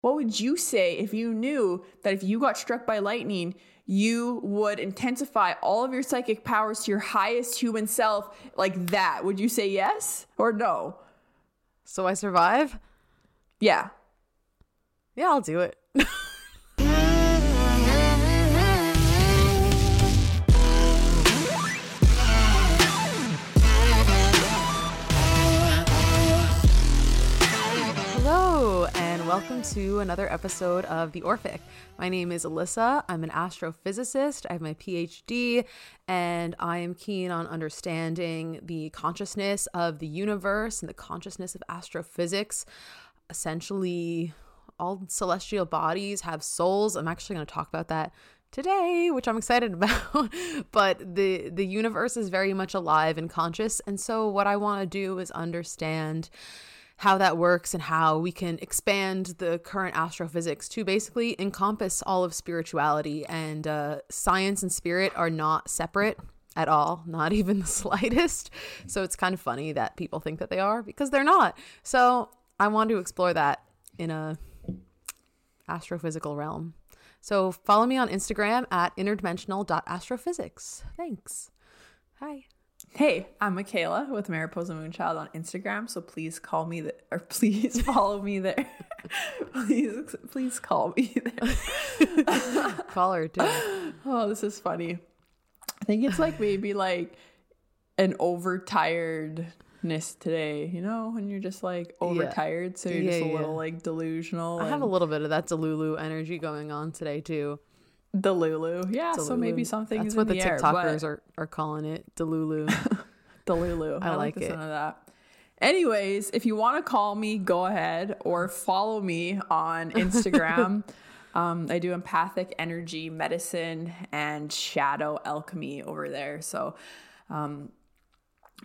What would you say if you knew that if you got struck by lightning, you would intensify all of your psychic powers to your highest human self like that? Would you say yes or no? So I survive? Yeah. Yeah, I'll do it. welcome to another episode of The Orphic. My name is Alyssa. I'm an astrophysicist. I have my PhD, and I am keen on understanding the consciousness of the universe and the consciousness of astrophysics. Essentially, all celestial bodies have souls. I'm actually going to talk about that today, which I'm excited about. but the the universe is very much alive and conscious, and so what I want to do is understand how that works and how we can expand the current astrophysics to basically encompass all of spirituality and uh, science and spirit are not separate at all, not even the slightest. So it's kind of funny that people think that they are because they're not. So I want to explore that in a astrophysical realm. So follow me on Instagram at interdimensional.astrophysics. Thanks. Hi. Hey, I'm Mikayla with Mariposa Moonchild on Instagram. So please call me there, or please follow me there. please, please call me there. Call her too. Oh, this is funny. I think it's like maybe like an overtiredness today, you know, when you're just like overtired. So you're Yeah, just a yeah. little like delusional. I have a little bit of that Delulu energy going on today too. Delulu. Yeah, so maybe something That's is what the, the, air, TikTokers but- are, are calling it. The Delulu. Delulu. I I, like like the it. sound of that. Anyways, if you want to call me, go ahead or follow me on Instagram. um, I do empathic energy medicine and shadow alchemy over there. So, um,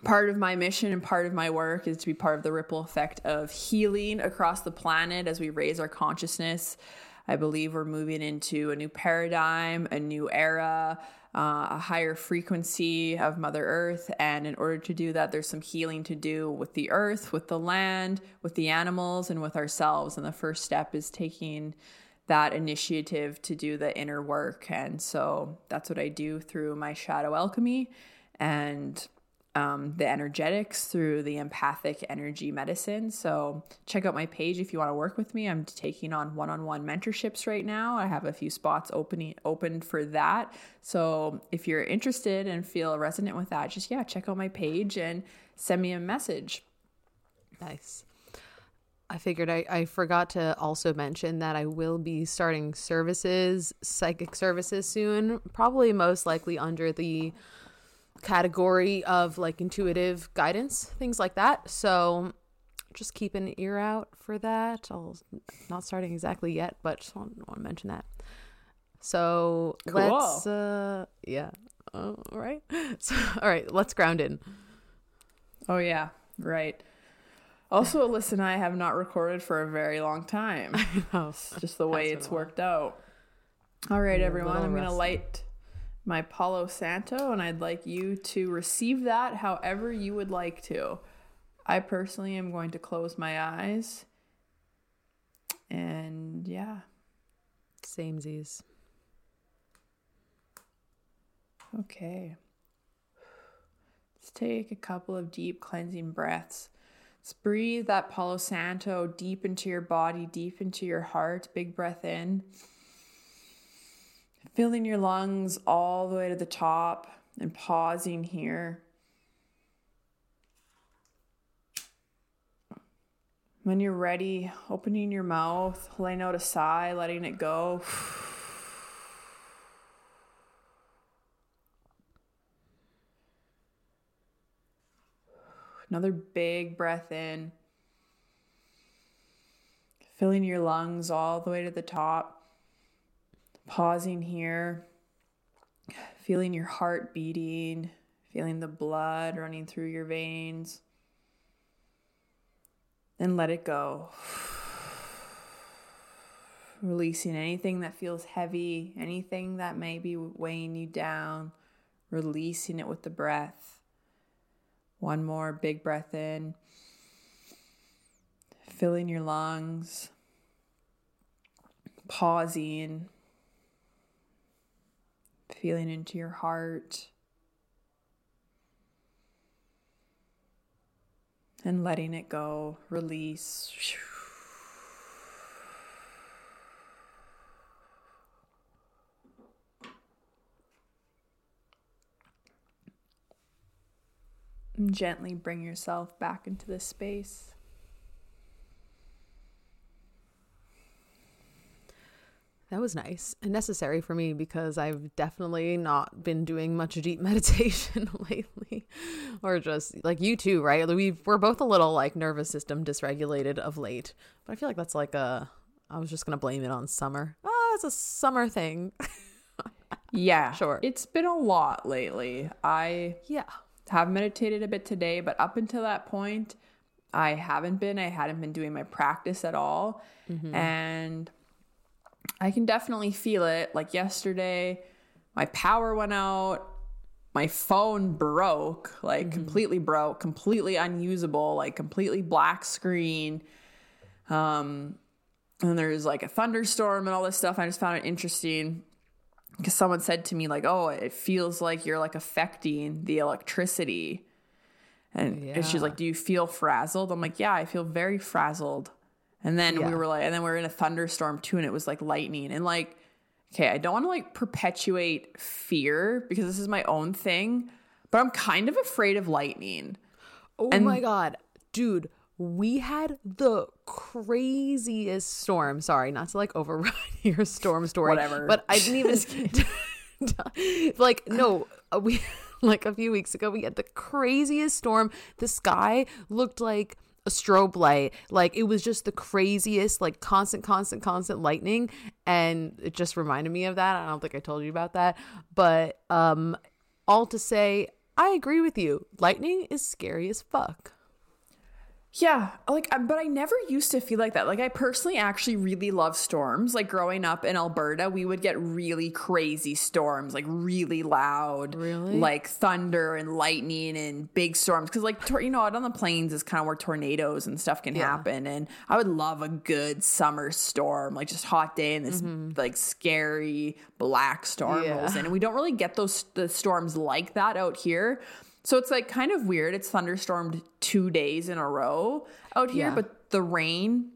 part of my mission and part of my work is to be part of the ripple effect of healing across the planet as we raise our consciousness. I believe we're moving into a new paradigm, a new era, uh, a higher frequency of Mother Earth. And in order to do that, there's some healing to do with the earth, with the land, with the animals, and with ourselves. And the first step is taking that initiative to do the inner work. And so that's what I do through my shadow alchemy and um, the energetics through the empathic energy medicine. So check out my page if you want to work with me. I'm taking on one-on-one mentorships right now. I have a few spots opening open for that. So if you're interested and feel resonant with that, just yeah, check out my page and send me a message. Nice. I figured I, I forgot to also mention that I will be starting services, psychic services soon, probably most likely under the category of like intuitive guidance, things like that. So just keep an ear out for that. I'll not starting exactly yet, but just want, want to mention that. So Cool. let's uh yeah. all right. So all right, let's ground in. Oh yeah, right. Also, Alyssa and I have not recorded for a very long time. Oh, It's just the way it's worked out. All right, everyone. I'm going to light my Palo Santo, and I'd like you to receive that however you would like to. I personally am going to close my eyes. And yeah, samesies. okay. Let's take a couple of deep cleansing breaths. Let's breathe that Palo Santo deep into your body, deep into your heart. Big breath in. Filling your lungs all the way to the top and pausing here. When you're ready, opening your mouth, letting out a sigh, letting it go. Another big breath in. Filling your lungs all the way to the top. Pausing here. Feeling your heart beating. Feeling the blood running through your veins. Then let it go. Releasing anything that feels heavy, anything that may be weighing you down. Releasing it with the breath. One more big breath in, filling your lungs, pausing, feeling into your heart, and letting it go, release. Gently bring yourself back into this space. That was nice and necessary for me because I've definitely not been doing much deep meditation lately. or just like you too, right? We we're both a little like nervous system dysregulated of late. But I feel like that's like a I was just going to blame it on summer. Oh, it's a summer thing. yeah. Sure. It's been a lot lately. I Yeah. have meditated a bit today, but up until that point, I haven't been. I hadn't been doing my practice at all. Mm-hmm. And I can definitely feel it. Like yesterday, my power went out. My phone broke, like completely broke, completely unusable, like completely black screen. Um, and there's like a thunderstorm and all this stuff. I just found it interesting because someone said to me like oh it feels like you're like affecting the electricity and, and she's like do you feel frazzled i'm like yeah i feel very frazzled and then we were like and then we were in a thunderstorm too and it was like lightning and like okay i don't want to like perpetuate fear because this is my own thing but i'm kind of afraid of lightning Oh And- my god, dude, we had the craziest storm. Sorry, not to like overrun your storm story, Whatever. But I didn't even like no. uh, We like a few weeks ago we had the craziest storm. The sky looked like a strobe light. Like it was just the craziest, like constant, constant, constant lightning, and it just reminded me of that. I don't think I told you about that, but um, all to say, I agree with you. Lightning is scary as fuck. Yeah, like, uh, but I never used to feel like that. Like, I personally actually really love storms. Like, growing up in Alberta, we would get really crazy storms, like really loud, Really? like thunder and lightning and big storms. Because, like, tor- you know, out on the plains is kind of where tornadoes and stuff can Yeah. happen. And I would love a good summer storm, like just hot day and this like scary black storm Mm-hmm. Yeah. rolls in. And we don't really get those the storms like that out here. So it's like kind of weird. It's thunderstormed two days in a row out here, Yeah. but the rain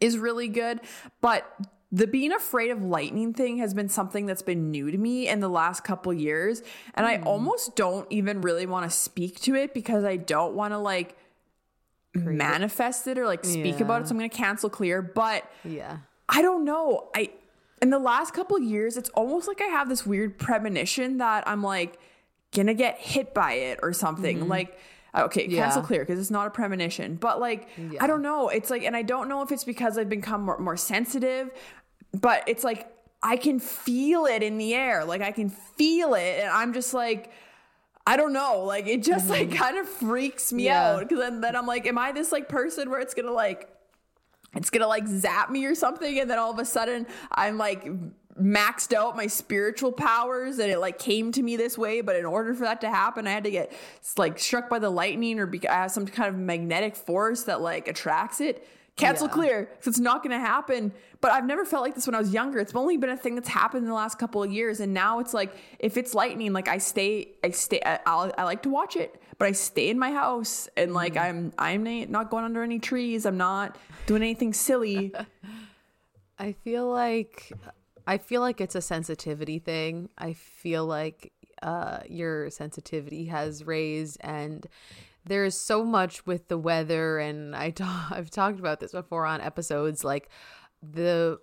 is really good. But the being afraid of lightning thing has been something that's been new to me in the last couple years. And I hmm. almost don't even really want to speak to it because I don't want to like manifest it or like speak about it. So I'm going to cancel clear. But Yeah. I don't know. I in the last couple years, it's almost like I have this weird premonition that I'm like gonna get hit by it or something. Like okay, cancel Mm-hmm. Clear because it's not a premonition. But like I don't know. It's like and I don't know if it's because I've become more, more sensitive, but it's like I can feel it in the air. Like I can feel it and I'm just like I don't know. Like it just like kind of freaks me Mm-hmm. Yeah. out because then, then I'm like, am I this like person where it's gonna like it's gonna like zap me or something and then all of a sudden i'm like maxed out my spiritual powers and it like came to me this way but in order for that to happen i had to get like struck by the lightning or be- i have some kind of magnetic force that like attracts it. Cancel Yeah. clear because it's not gonna happen. But i've never felt like this when i was younger. It's only been a thing that's happened in the last couple of years and now it's like if it's lightning like i stay i stay i, I'll, I like to watch it but i stay in my house and like mm-hmm. i'm i'm not going under any trees. I'm not doing anything silly. I feel like I feel like it's a sensitivity thing. I feel like uh your sensitivity has raised and there's so much with the weather and I ta- I've talked about this before on episodes like the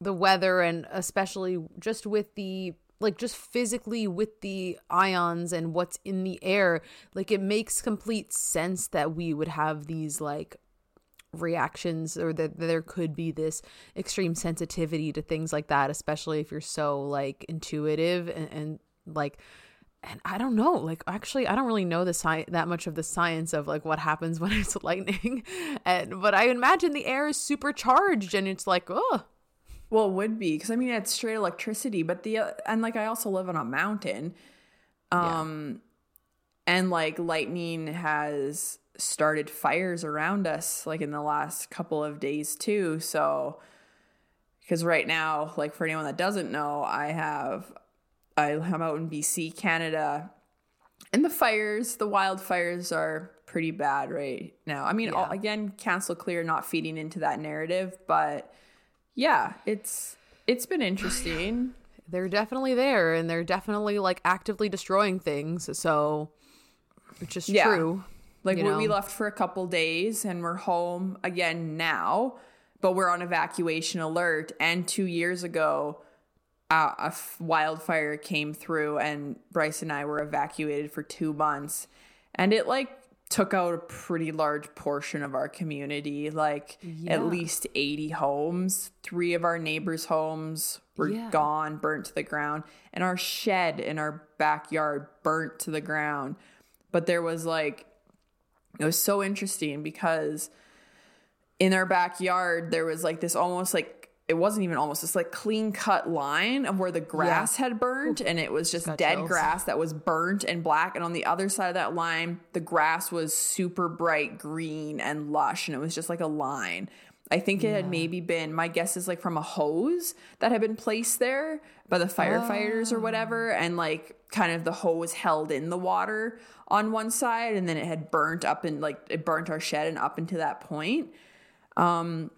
the weather and especially just with the like just physically with the ions and what's in the air like it makes complete sense that we would have these like reactions or that there could be this extreme sensitivity to things like that especially if you're so like intuitive and, and like and I don't know like actually I don't really know the sci- that much of the science of like what happens when it's lightning. And but I imagine the air is supercharged, and it's like oh well it would be because i mean it's straight electricity but the uh, and like i also live on a mountain um and like lightning has started fires around us like in the last couple of days too so because right now, like for anyone that doesn't know, I have I am out in BC, Canada, and the fires, the wildfires are pretty bad right now. I mean, Yeah. all, again, cancel clear, not feeding into that narrative, but yeah, it's it's been interesting. They're definitely there and they're definitely like actively destroying things. So it's just Yeah. true. Like You we, we left for a couple days and we're home again now, but we're on evacuation alert. And two years ago, uh, a f- wildfire came through, and Bryce and I were evacuated for two months, and it like took out a pretty large portion of our community, like Yeah. at least eighty homes. Three of our neighbors' homes were Yeah. gone, burnt to the ground, and our shed in our backyard burnt to the ground. But there was like it was so interesting because in our backyard there was like this almost like it wasn't even almost this like clean cut line of where the grass had burned and it was just Got dead chills. grass that was burnt and black and on the other side of that line the grass was super bright green and lush and it was just like a line i think it had maybe been my guess is like from a hose that had been placed there by the firefighters or whatever and like kind of the hose held in the water on one side and then it had burnt up and like it burnt our shed and up into that point Um,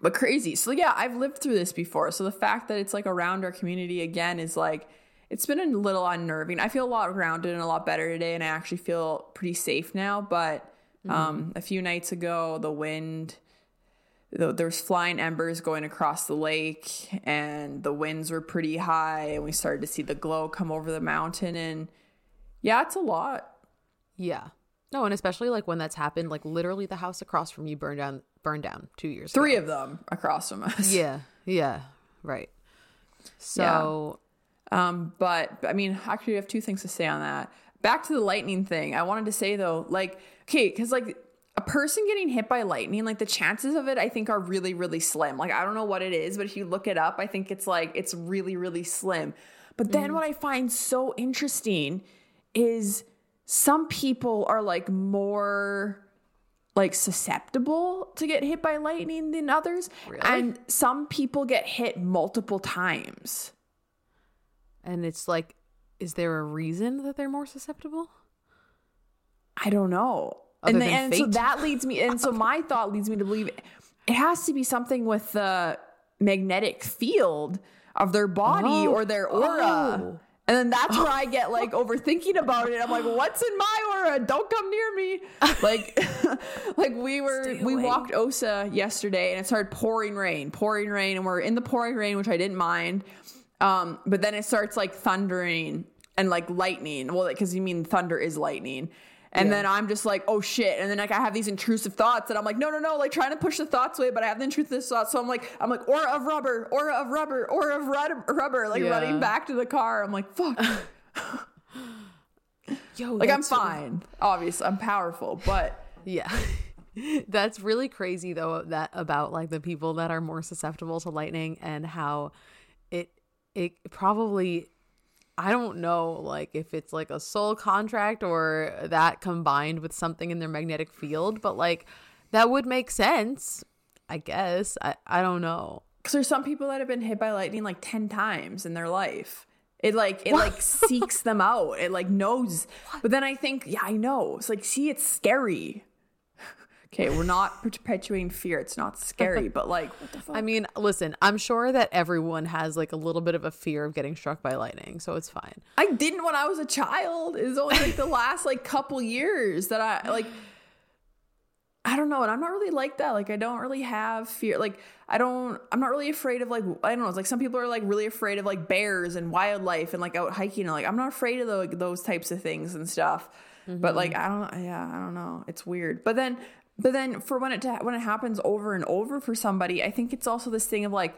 but crazy. So yeah, I've lived through this before. So the fact that it's like around our community again is like it's been a little unnerving. I feel a lot grounded and a lot better today and I actually feel pretty safe now, but um a few nights ago the wind the, there was flying embers going across the lake and the winds were pretty high and we started to see the glow come over the mountain and yeah, it's a lot. Yeah. No, and especially like when that's happened, like literally the house across from you burned down burned down two years ago. Three of them across from us. Yeah. Yeah. Right. So Um, but I mean, actually, I have two things to say on that. Back to the lightning thing. I wanted to say though, like, okay, because like a person getting hit by lightning, like the chances of it, I think are really, really slim. Like, I don't know what it is, but if you look it up, I think it's like it's really, really slim. But then mm. what I find so interesting is some people are like more like susceptible to get hit by lightning than others Really? and some people get hit multiple times and it's like is there a reason that they're more susceptible? I don't know. And then, and so that leads me, and so my thought leads me to believe it has to be something with the magnetic field of their body Oh. or their aura. Oh. And then that's where I get like overthinking about it. I'm like, what's in my aura? Don't come near me. Like, like we were, we walked Osa yesterday and it started pouring rain, pouring rain. And we're in the pouring rain, which I didn't mind. Um, but then it starts like thundering and like lightning. Well, because you mean thunder is lightning. And Yeah. then I'm just like, oh shit. And then like I have these intrusive thoughts and I'm like, no, no, no, like trying to push the thoughts away, but I have the intrusive thoughts. So I'm like, I'm like, aura of rubber, aura of rubber, aura of rubber, like Yeah. running back to the car. I'm like, fuck. Yo, like I'm fine. Obviously, I'm powerful, but Yeah. That's really crazy though that about like the people that are more susceptible to lightning and how it it probably I don't know like if it's like a soul contract or that combined with something in their magnetic field, but like that would make sense, I guess. I I don't know. because there's some people that have been hit by lightning like 10 times in their life. It like it like seeks them out. It like knows. But then I think, yeah, I know. It's like, see, it's scary. Okay, we're not perpetuating fear. It's not scary, but like, the? I mean, listen, I'm sure that everyone has like a little bit of a fear of getting struck by lightning, so it's fine. I didn't when I was a child. It was only like the last like couple years that I like I don't know, and I'm not really like that. Like I don't really have fear. Like I don't I'm not really afraid of like I don't know, it's like some people are like really afraid of like bears and wildlife and like out hiking and like I'm not afraid of those, those types of things and stuff. But mm-hmm. like I don't yeah, I don't know. It's weird. But then but then for when it when it happens over and over for somebody, I think it's also this thing of like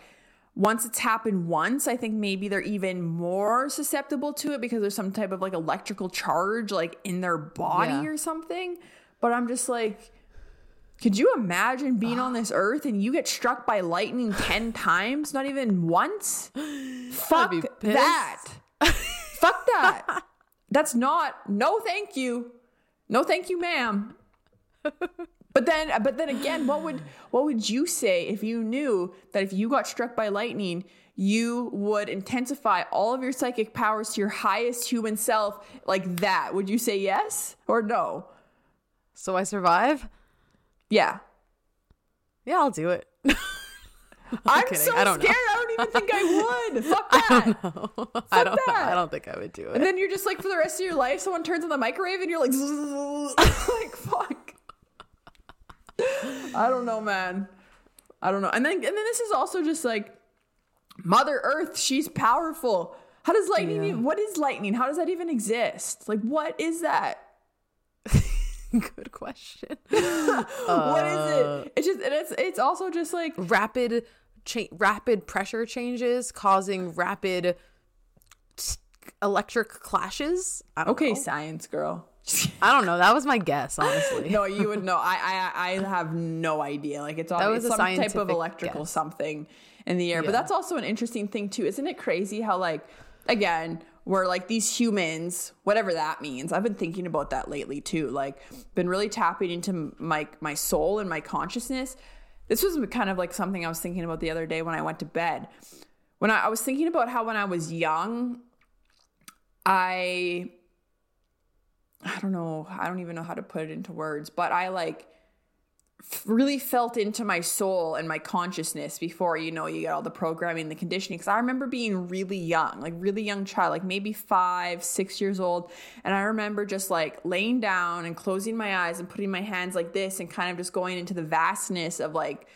once it's happened once, I think maybe they're even more susceptible to it because there's some type of like electrical charge like in their body Yeah. or something. But I'm just like, could you imagine being on this earth and you get struck by lightning 10 times, not even once? Fuck that. Fuck that. That's not, no thank you. No thank you, ma'am. But then, uh, but then again, what would what would you say if you knew that if you got struck by lightning, you would intensify all of your psychic powers to your highest human self like that? Would you say yes or no? So I survive? Yeah. Yeah, I'll do it. I'm kidding. so I don't scared. Know. I don't even think I would. Fuck that. I don't know. Fuck I don't. That. I don't think I would do it. And then you're just like, for the rest of your life, someone turns on the microwave, and you're like, like fuck. I don't know, man. I don't know. And then, and then this is also just like Mother Earth. She's powerful. How does lightning? Yeah. Even, what is lightning? How does that even exist? Like, what is that? Good question. what uh, is it? Uh, it's just and it's it's also just like rapid cha- rapid pressure changes causing rapid electric clashes. okay, know. science girl. I don't know. That was my guess, honestly. no, you would know. I I, I have no idea. Like it's, always some type of electrical guess. something in the air. Yeah. But that's also an interesting thing too. Isn't it crazy how like again we're like these humans, whatever that means. I've been thinking about that lately too. Like been really tapping into my my soul and my consciousness. This was kind of like something I was thinking about the other day when I went to bed. When I, I was thinking about how when I was young, I I don't know, I don't even know how to put it into words, but I like really felt into my soul and my consciousness before you know you get all the programming the conditioning because i remember being really young like really young child like maybe five six years old and i remember just like laying down and closing my eyes and putting my hands like this and kind of just going into the vastness of like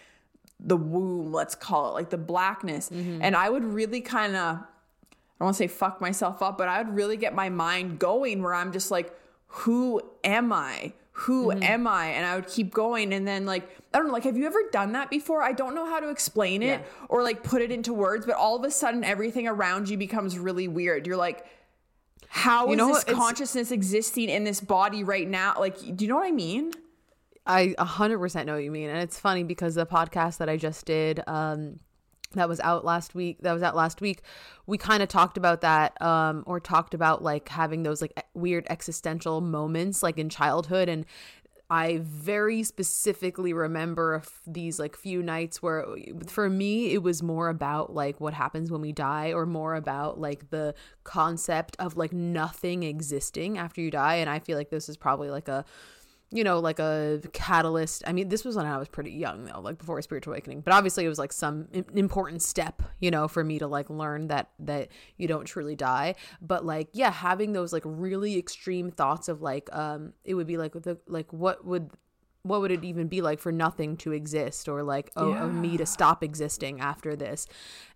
the womb let's call it like the blackness mm-hmm. and i would really kind of i don't want to say fuck myself up but i would really get my mind going where i'm just like who am I? Who mm-hmm. am I? And I would keep going. And then, like, I don't know, like, have you ever done that before? I don't know how to explain it yeah. or like put it into words, but all of a sudden, everything around you becomes really weird. You're like, how you is know, this consciousness existing in this body right now? Like, do you know what I mean? I 100% know what you mean. And it's funny because the podcast that I just did, um, that was out last week that was out last week we kind of talked about that um or talked about like having those like weird existential moments like in childhood. And I very specifically remember these like few nights where for me it was more about like what happens when we die or more about like the concept of like nothing existing after you die. And I feel like this is probably like a you know, like a catalyst. I mean, this was when I was pretty young, though, like before a spiritual awakening. But obviously, it was like some important step, you know, for me to like learn that that you don't truly die. But like, yeah, having those like really extreme thoughts of like, um, it would be like the like what would what would it even be like for nothing to exist or like oh, yeah. me to stop existing after this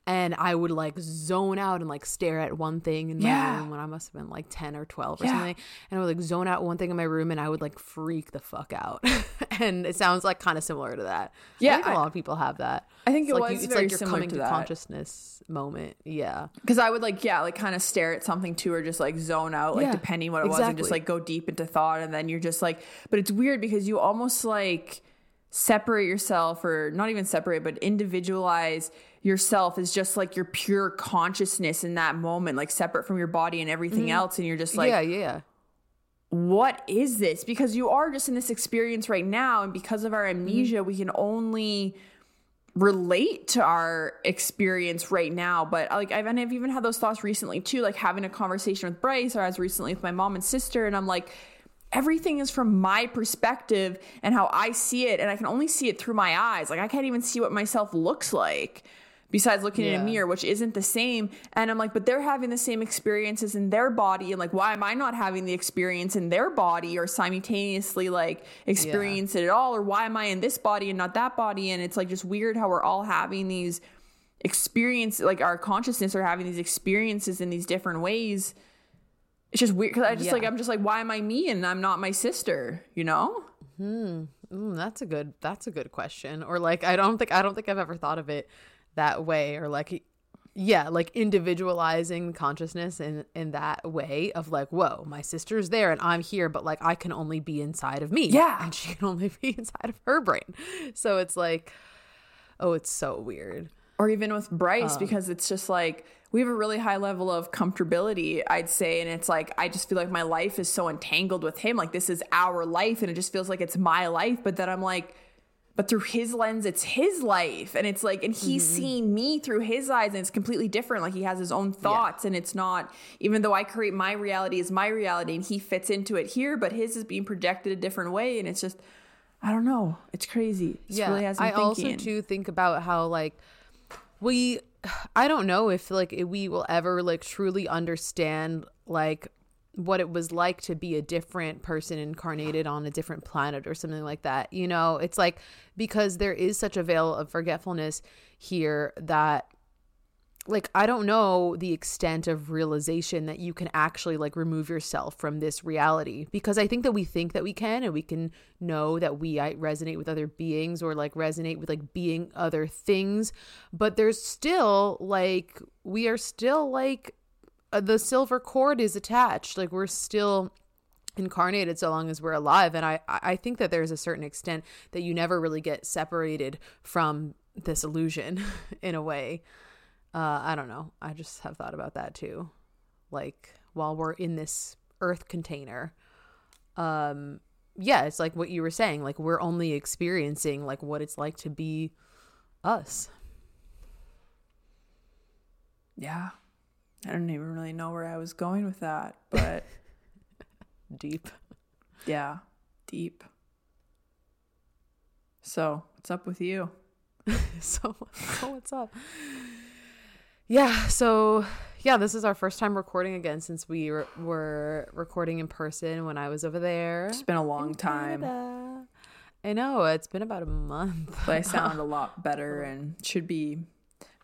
and I would like zone out and like stare at one thing in my yeah. room when I must have been like 10 or 12 or yeah. something. And I would like zone out one thing in my room and I would like freak the fuck out. and it sounds like kind of similar to that. Yeah. I think I, a lot of people have that. I think it's it like was you, it's like you're coming to, to consciousness moment. Yeah. Cause I would like, yeah, like kind of stare at something too or just like zone out, like yeah, depending what it exactly. was and just like go deep into thought. And then you're just like, but it's weird because you almost like, separate yourself or not even separate but individualize yourself as just like your pure consciousness in that moment like separate from your body and everything mm-hmm. else and you're just like yeah yeah what is this because you are just in this experience right now and because of our mm-hmm. amnesia mm-hmm. we can only relate to our experience right now but like I've, I've even had those thoughts recently too like having a conversation with bryce or as recently with my mom and sister and i'm like everything is from my perspective and how I see it. And I can only see it through my eyes. Like I can't even see what myself looks like besides looking yeah. in a mirror, which isn't the same. And I'm like, but they're having the same experiences in their body. And like, why am I not having the experience in their body or simultaneously like experience yeah. it at all? Or why am I in this body and not that body? And it's like just weird how we're all having these experience like our consciousness are having these experiences in these different ways it's just weird because I just yeah. like I'm just like why am I me and I'm not my sister you know? Hmm. Mm, that's a good that's a good question. Or like I don't think I don't think I've ever thought of it that way or like yeah like individualizing consciousness in in that way of like whoa my sister's there and I'm here but like I can only be inside of me. Yeah. And she can only be inside of her brain. So it's like oh it's so weird or even with Bryce um, because it's just like we have a really high level of comfortability, I'd say. And it's like, I just feel like my life is so entangled with him. Like, this is our life, and it just feels like it's my life. But then I'm like, but through his lens, it's his life. And it's like, and he's mm-hmm. seeing me through his eyes, and it's completely different. Like, he has his own thoughts, yeah. and it's not, even though I create my reality as my reality, and he fits into it here, but his is being projected a different way. And it's just, I don't know. It's crazy. It's yeah. Really I thinking. also, too, think about how, like, we I don't know if like we will ever like truly understand like what it was like to be a different person incarnated on a different planet or something like that. You know, it's like because there is such a veil of forgetfulness here that like I don't know the extent of realization that you can actually like remove yourself from this reality because I think that we think that we can and we can know that we resonate with other beings or like resonate with like being other things but there's still like we are still like uh, the silver cord is attached. Like we're still incarnated so long as we're alive and I I think that there's a certain extent that you never really get separated from this illusion in a way uh, I don't know. I just have thought about that too. Like while we're in this earth container, um, yeah, it's like what you were saying. Like we're only experiencing like what it's like to be us. Yeah. I don't even really know where I was going with that, but deep. Yeah, deep. So, what's up with you? so, so what's up? Yeah, so yeah, this is our first time recording again since we re- were recording in person when I was over there. It's been a long time. Canada. I know it's been about a month. But I sound a lot better and should be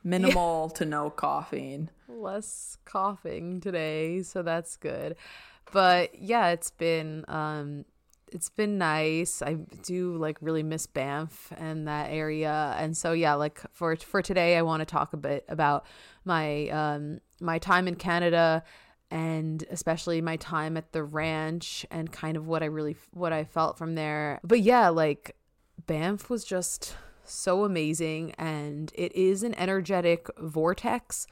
minimal yeah. to no coughing. Less coughing today, so that's good. But yeah, it's been um it's been nice. I do like really miss Banff and that area. And so yeah, like for for today I want to talk a bit about my um my time in Canada and especially my time at the ranch and kind of what I really what I felt from there. But yeah, like Banff was just so amazing and it is an energetic vortex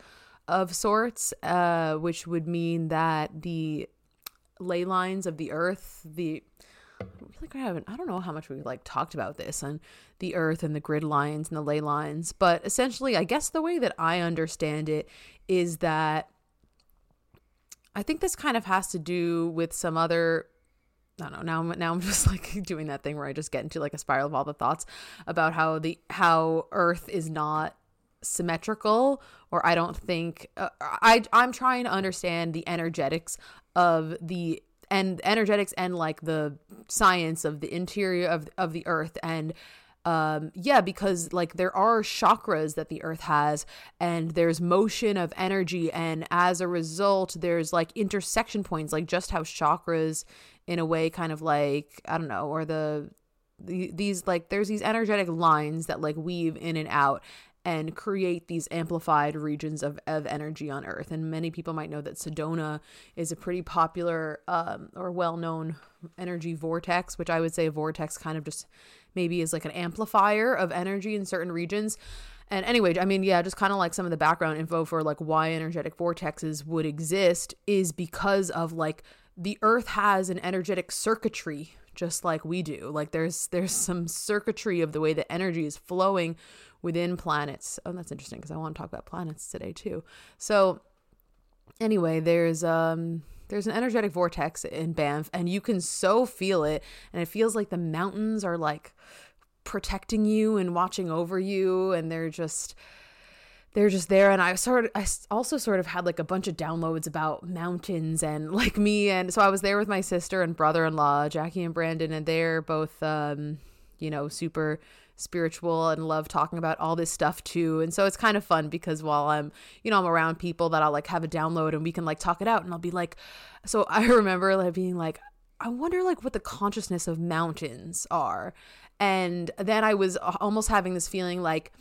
of sorts uh which would mean that the ley lines of the earth, the like I haven't I don't know how much we like talked about this and the earth and the grid lines and the ley lines, but essentially I guess the way that I understand it is that I think this kind of has to do with some other I don't know. Now, now I'm just like doing that thing where I just get into like a spiral of all the thoughts about how the how Earth is not symmetrical, or I don't think uh, I I'm trying to understand the energetics of the and energetics and like the science of the interior of of the earth. And um yeah because like there are chakras that the earth has and there's motion of energy and as a result there's like intersection points like just how chakras in a way kind of like i don't know or the, the these like there's these energetic lines that like weave in and out and create these amplified regions of, of energy on Earth. And many people might know that Sedona is a pretty popular um, or well known energy vortex, which I would say a vortex kind of just maybe is like an amplifier of energy in certain regions. And anyway, I mean, yeah, just kind of like some of the background info for like why energetic vortexes would exist is because of like the earth has an energetic circuitry just like we do. Like there's there's some circuitry of the way the energy is flowing within planets. Oh, that's interesting because I want to talk about planets today too. So anyway, there's um there's an energetic vortex in Banff and you can so feel it and it feels like the mountains are like protecting you and watching over you and they're just they're just there and i sort i also sort of had like a bunch of downloads about mountains and like me and so i was there with my sister and brother-in-law jackie and brandon and they're both um you know super spiritual and love talking about all this stuff too. And so it's kind of fun because while I'm, you know, I'm around people that I'll like have a download and we can like talk it out and I'll be like, so I remember like being like, I wonder like what the consciousness of mountains are. And then I was almost having this feeling like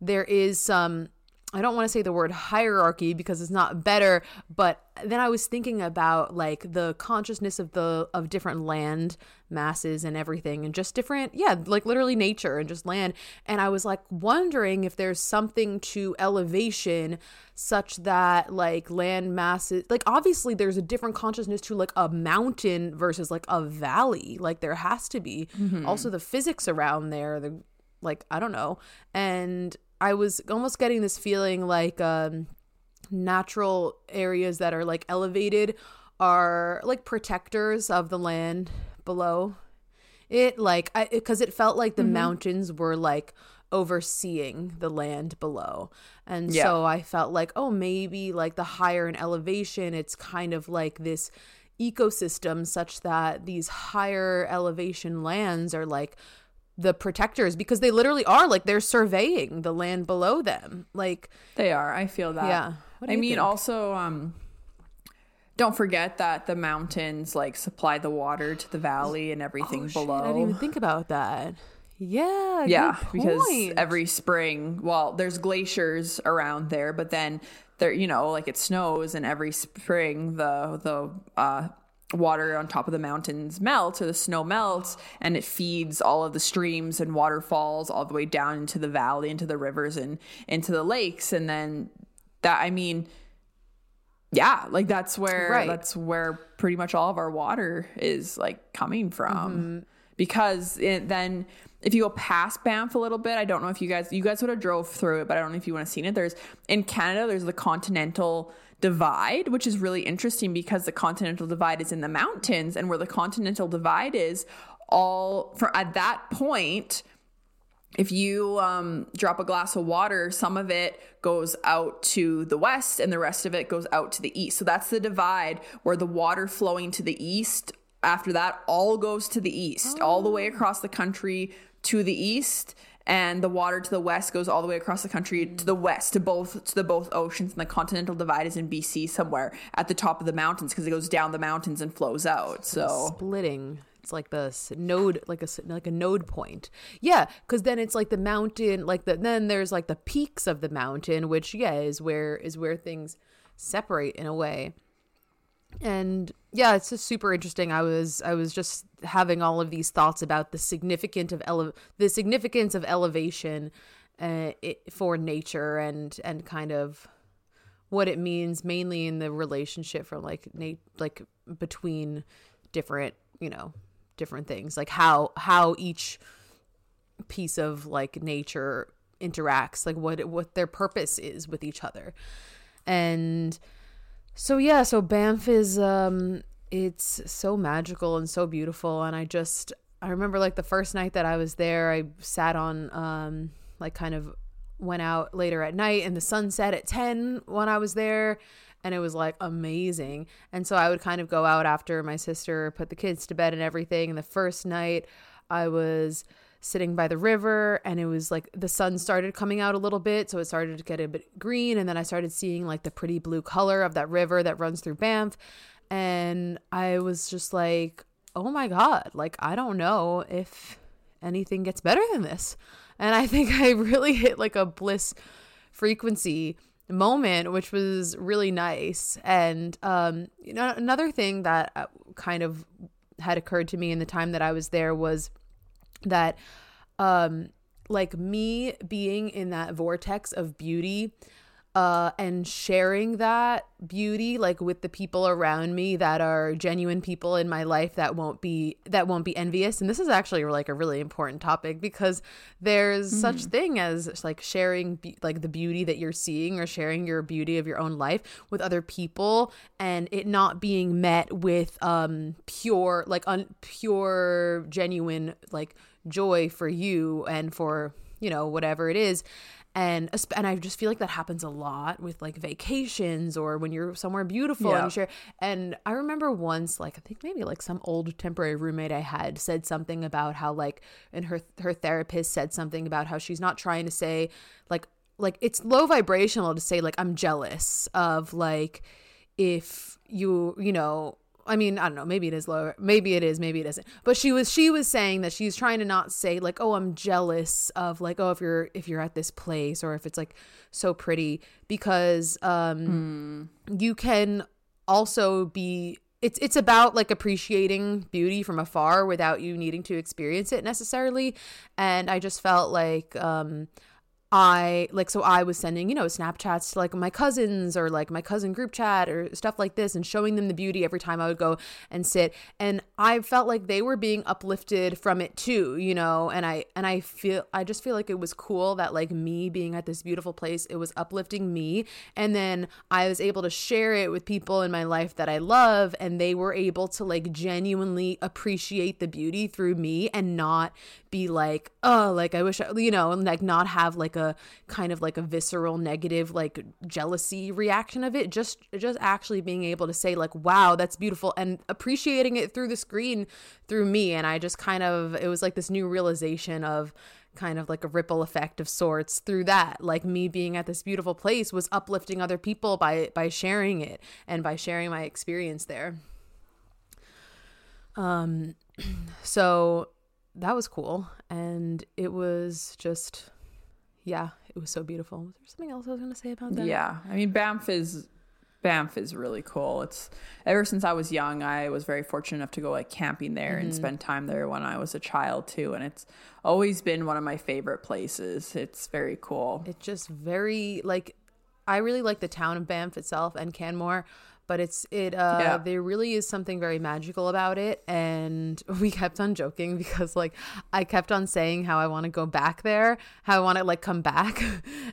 there is some I don't want to say the word hierarchy because it's not better, but then I was thinking about like the consciousness of the of different land masses and everything and just different yeah, like literally nature and just land and I was like wondering if there's something to elevation such that like land masses like obviously there's a different consciousness to like a mountain versus like a valley. Like there has to be. Mm-hmm. Also the physics around there, the like I don't know. And I was almost getting this feeling like um, natural areas that are like elevated are like protectors of the land below it like i because it felt like the mm-hmm. mountains were like overseeing the land below and yeah. so i felt like oh maybe like the higher in elevation it's kind of like this ecosystem such that these higher elevation lands are like the protectors because they literally are like they're surveying the land below them. Like they are. I feel that. Yeah. I mean think? also um don't forget that the mountains like supply the water to the valley and everything oh, below shit, i didn't even think about that. Yeah yeah because every spring well there's glaciers around there but then there you know like it snows and every spring the the uh water on top of the mountains melts or the snow melts and it feeds all of the streams and waterfalls all the way down into the valley into the rivers and into the lakes and then that i mean yeah like that's where right. that's where pretty much all of our water is like coming from mm-hmm. because it, then if you go past Banff a little bit, I don't know if you guys you guys would have drove through it, but I don't know if you want to seen it. There's in Canada, there's the Continental divide, which is really interesting because the continental divide is in the mountains, and where the continental divide is, all for at that point, if you um, drop a glass of water, some of it goes out to the west and the rest of it goes out to the east. So that's the divide where the water flowing to the east after that all goes to the east, oh. all the way oh. across the country to the east and the water to the west goes all the way across the country to the west to both to the both oceans and the continental divide is in BC somewhere at the top of the mountains because it goes down the mountains and flows out so. splitting. It's like the node like a like a node point. Yeah because then it's like the mountain like the then there's like the peaks of the mountain which yeah is where is where things separate in a way and yeah it's just super interesting. I was i was just having all of these thoughts about the significant of ele- the significance of elevation uh, it, for nature and and kind of what it means mainly in the relationship from like na- like between different you know different things. Like how how each piece of like nature interacts like what what their purpose is with each other. And so yeah, so Banff is um it's so magical and so beautiful and I just I remember like the first night that I was there, I sat on um like kind of went out later at night and the sun set at 10 when I was there and it was like amazing. And so I would kind of go out after my sister put the kids to bed and everything and the first night I was sitting by the river and it was like the sun started coming out a little bit so it started to get a bit green and then I started seeing like the pretty blue color of that river that runs through Banff and I was just like oh my god like I don't know if anything gets better than this. And I think I really hit like a bliss frequency moment which was really nice and um you know another thing that uh, kind of had occurred to me in the time that I was there was that um like me being in that vortex of beauty uh, and sharing that beauty like with the people around me that are genuine people in my life that won't be that won't be envious and this is actually like a really important topic because there's mm-hmm. such thing as like sharing be- like the beauty that you're seeing or sharing your beauty of your own life with other people and it not being met with um pure like un- pure genuine like joy for you and for you know whatever it is and and I just feel like that happens a lot with like vacations or when you're somewhere beautiful yeah. and share. And I remember once, like I think maybe like some old temporary roommate I had said something about how like, and her her therapist said something about how she's not trying to say like like it's low vibrational to say like I'm jealous of like if you you know I mean, I don't know, maybe it is lower, maybe it is, maybe it isn't. But she was she was saying that she's trying to not say like, "Oh, I'm jealous of like, oh, if you're if you're at this place or if it's like so pretty because um mm. you can also be it's it's about like appreciating beauty from afar without you needing to experience it necessarily and i just felt like um I like so I was sending, you know, Snapchats to like my cousins or like my cousin group chat or stuff like this and showing them the beauty every time I would go and sit. And I felt like they were being uplifted from it too, you know, and I and I feel I just feel like it was cool that like me being at this beautiful place, it was uplifting me. And then I was able to share it with people in my life that I love and they were able to like genuinely appreciate the beauty through me and not be like, "Oh, like I wish I, you know, and like not have like a kind of like a visceral negative like jealousy reaction of it. Just just actually being able to say like wow that's beautiful and appreciating it through the screen through me and i just kind of it was like this new realization of kind of like a ripple effect of sorts through that like me being at this beautiful place was uplifting other people by by sharing it and by sharing my experience there um so that was cool and it was just yeah, it was so beautiful. Was there something else I was going to say about that? Yeah, I mean Banff is Banff is really cool. It's ever since I was young, I was very fortunate enough to go like camping there mm-hmm. and spend time there when I was a child too, and it's always been one of my favorite places. It's very cool. It's just very like I really like the town of Banff itself and Canmore but it's it uh yeah. there really is something very magical about it. And we kept on joking because like i kept on saying how i want to go back there how i want to like come back.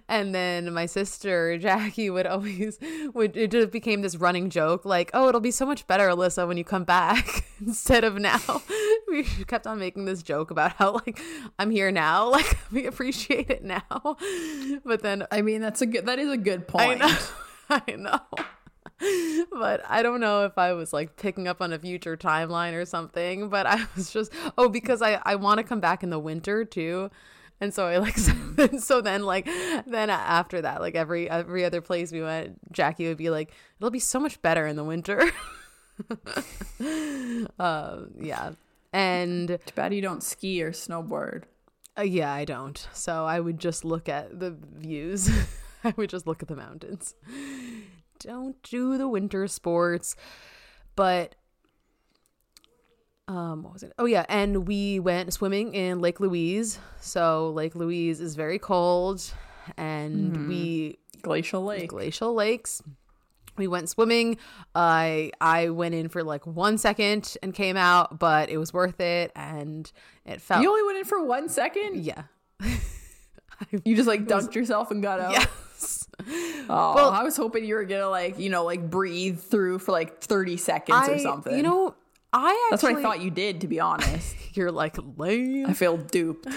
And then my sister jackie would always would it just became this running joke like oh it'll be so much better alyssa when you come back. Instead of now. We kept on making this joke about how like i'm here now. Like we appreciate it now. But then i mean that's a good that is a good point i know, I know but I don't know if I was like picking up on a future timeline or something. But I was just oh because I I want to come back in the winter too. And so I like so, so then like then after that like every every other place we went Jackie would be like it'll be so much better in the winter. uh, yeah. And too bad you don't ski or snowboard. Uh, yeah, I don't. So I would just look at the views. I would just look at the mountains don't do the winter sports. But um what was it? Oh yeah, and we went swimming in Lake Louise. So Lake Louise is very cold and mm-hmm. we glacial lake. Glacial lakes. We went swimming. I I went in for like one second and came out, but it was worth it and it felt You only went in for one second? Yeah. you just like dunked was, yourself and got out. Yeah. Oh, well, I was hoping you were gonna like you know like breathe through for like thirty seconds I, or something. You know, I actually, that's what I thought you did. To be honest, you're like lame. I feel duped.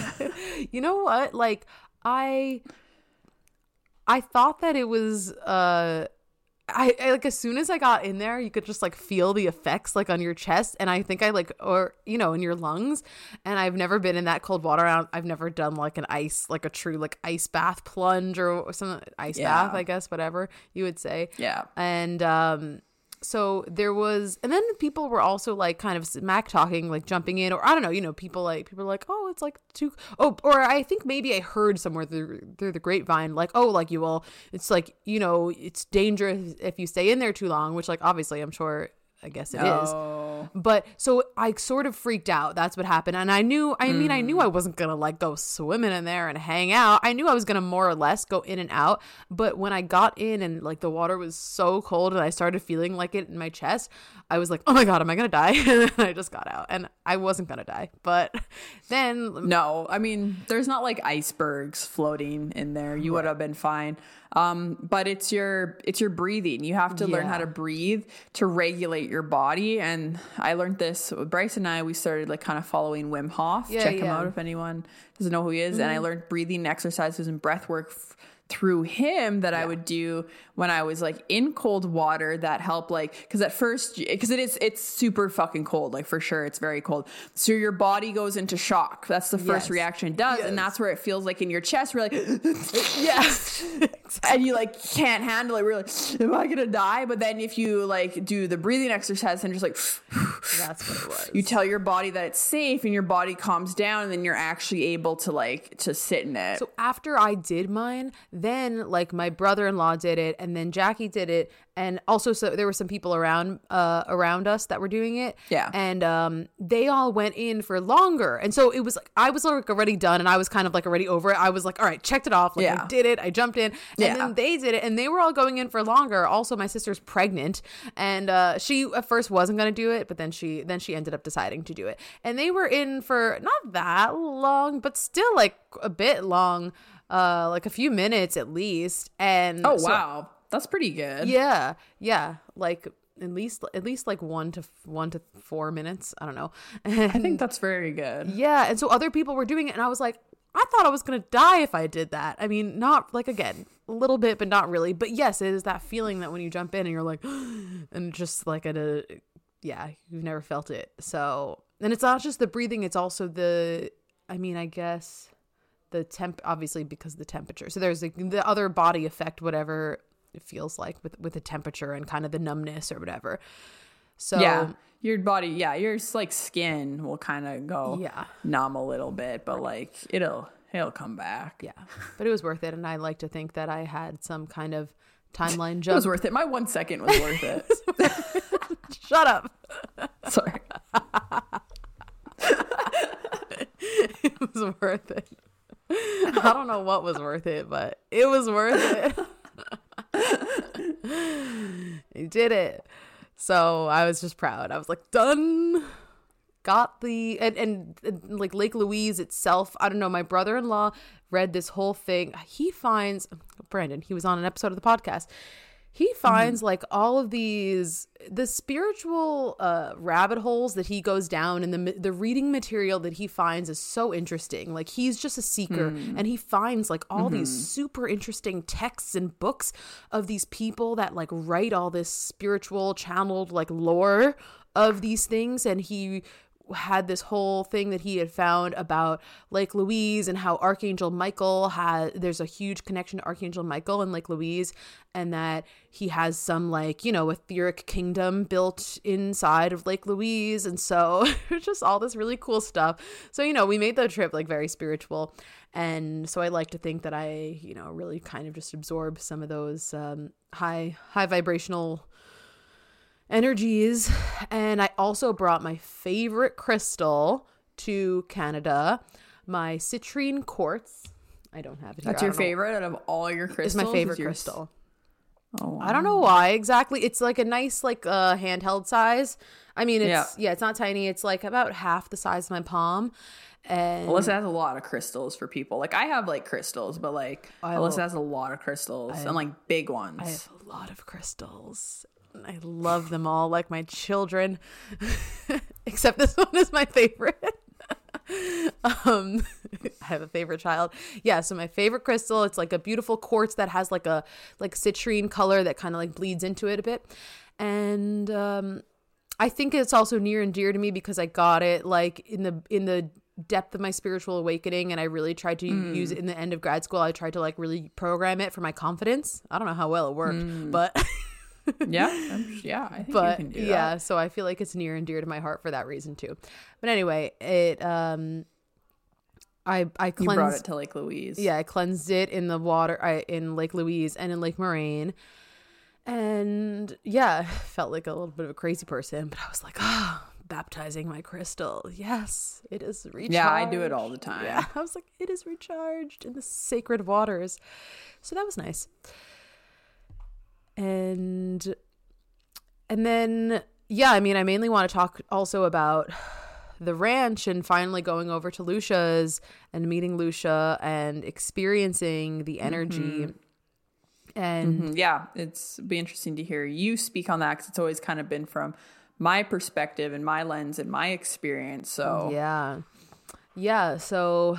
you know what? Like I, I thought that it was uh I, I, like as soon as I got in there, you could just like feel the effects like on your chest, and I think I like or you know in your lungs. And I've never been in that cold water. I've never done like an ice, like a true like ice bath plunge or some ice yeah. bath, I guess, whatever you would say. Yeah. And um, so there was and then people were also like kind of smack talking like jumping in or i don't know you know people like people like oh it's like too oh or i think maybe i heard somewhere through through the grapevine like oh like you will it's like you know it's dangerous if you stay in there too long which like obviously i'm sure I guess it oh. is. But so I sort of freaked out. That's what happened. And I knew, I mm. mean, I knew I wasn't going to like go swimming in there and hang out. I knew I was going to more or less go in and out. But when I got in and like the water was so cold and I started feeling like it in my chest, I was like, oh my God, am I going to die? and I just got out and I wasn't going to die. But then. No, I mean, there's not like icebergs floating in there. You right. would have been fine. Um, but it's your it's your breathing. You have to yeah. learn how to breathe to regulate your body. And I learned this. Bryce and I we started like kind of following Wim Hof. Yeah, Check yeah. him out if anyone doesn't know who he is. Mm-hmm. And I mm-hmm. learned breathing exercises and breath work. F- through him that yeah. I would do when I was like in cold water that help like because at first because it is it's super fucking cold like for sure it's very cold so your body goes into shock that's the first yes. reaction it does yes. and that's where it feels like in your chest we're like yes and you like can't handle it. We're like, am I gonna die? But then if you like do the breathing exercise and just like That's what it was. you tell your body that it's safe and your body calms down and then you're actually able to like to sit in it. So after I did mine, then like my brother-in-law did it, and then Jackie did it, and also so there were some people around uh around us that were doing it. Yeah. and um they all went in for longer, and so it was like I was like already done, and I was kind of like already over it. I was like, all right, checked it off. Like Yeah. I did it. I jumped in, and Yeah. then they did it, and they were all going in for longer. Also, my sister's pregnant, and uh she at first wasn't gonna do it, but then she then she ended up deciding to do it, and they were in for not that long, but still like a bit long, uh, like a few minutes at least. And oh so- wow. That's pretty good. yeah, yeah, like at least at least like one to one to four minutes. I don't know. I think that's very good. Yeah, and so other people were doing it, and I was like, I thought I was gonna die if I did that. I mean, not like again, a little bit, but not really. But yes, it is that feeling that when you jump in and you're like, and just like at a, yeah, you've never felt it. So, and it's not just the breathing; it's also the, I mean, I guess the temp, obviously because of the temperature. So there's like the other body effect, whatever it feels like with with the temperature and kind of the numbness or whatever. So Yeah. Your body, yeah, your like skin will kind of go Yeah. numb a little bit, but like it'll it'll come back. yeah but it was worth it and i like to think that i had some kind of timeline jump. It was worth it. My one second was worth it. shut up Sorry. it was worth it i don't know what was worth it but it was worth it. You did it. So i was just proud. I was like done. Got the and, and, and like lake louise itself i don't know my brother-in-law read this whole thing. He finds brandon he was on an episode of the podcast he mm-hmm. finds like all of these the spiritual uh rabbit holes that he goes down and the the reading material that he finds is so interesting. Like he's just a seeker mm. and he finds like all these mm-hmm. super interesting texts and books of these people that like write all this spiritual channeled like lore of these things. And he had this whole thing that he had found about Lake Louise and how Archangel Michael had there's a huge connection to Archangel Michael and Lake Louise and that he has some like, you know, etheric kingdom built inside of Lake Louise and so just all this really cool stuff. So, you know, we made the trip like very spiritual and so I like to think that I, you know, really kind of just absorb some of those um high high vibrational energies. And I also brought my favorite crystal to Canada, my citrine quartz. I don't have it here. That's your favorite out of all your crystals. It's my favorite crystal. Oh, I don't know why exactly. It's like a nice like uh handheld size. I mean, it's yeah. Yeah. it's not tiny. It's like about half the size of my palm. And Alyssa has a lot of crystals for people. Like I have like crystals, but like I Alyssa will- has a lot of crystals and like big ones. I have a lot of crystals. I love them all like my children. Except this one is my favorite. um I have a favorite child. Yeah, so my favorite crystal, it's like a beautiful quartz that has like a like citrine color that kind of like bleeds into it a bit. And um I think it's also near and dear to me because I got it like in the in the depth of my spiritual awakening and I really tried to use it in the end of grad school. I tried to like really program it for my confidence. I don't know how well it worked, but yeah, I'm- yeah. I think you but can do yeah, that. so I feel like it's near and dear to my heart for that reason too. But anyway, it um I I You brought cleansed it to Lake Louise. yeah, I cleansed it in the water I in Lake Louise and in Lake Moraine. And yeah, felt like a little bit of a crazy person, but I was like, ah, baptizing my crystal. Yes, it is recharged. Yeah, I do it all the time. Yeah, I was like, it is recharged in the sacred waters. So that was nice. And and then yeah, I mean, I mainly want to talk also about the ranch and finally going over to Loesje's and meeting Loesje and experiencing the energy. And Mhm. Yeah, it's be interesting to hear you speak on that because it's always kind of been from my perspective and my lens and my experience. So Yeah. Yeah. So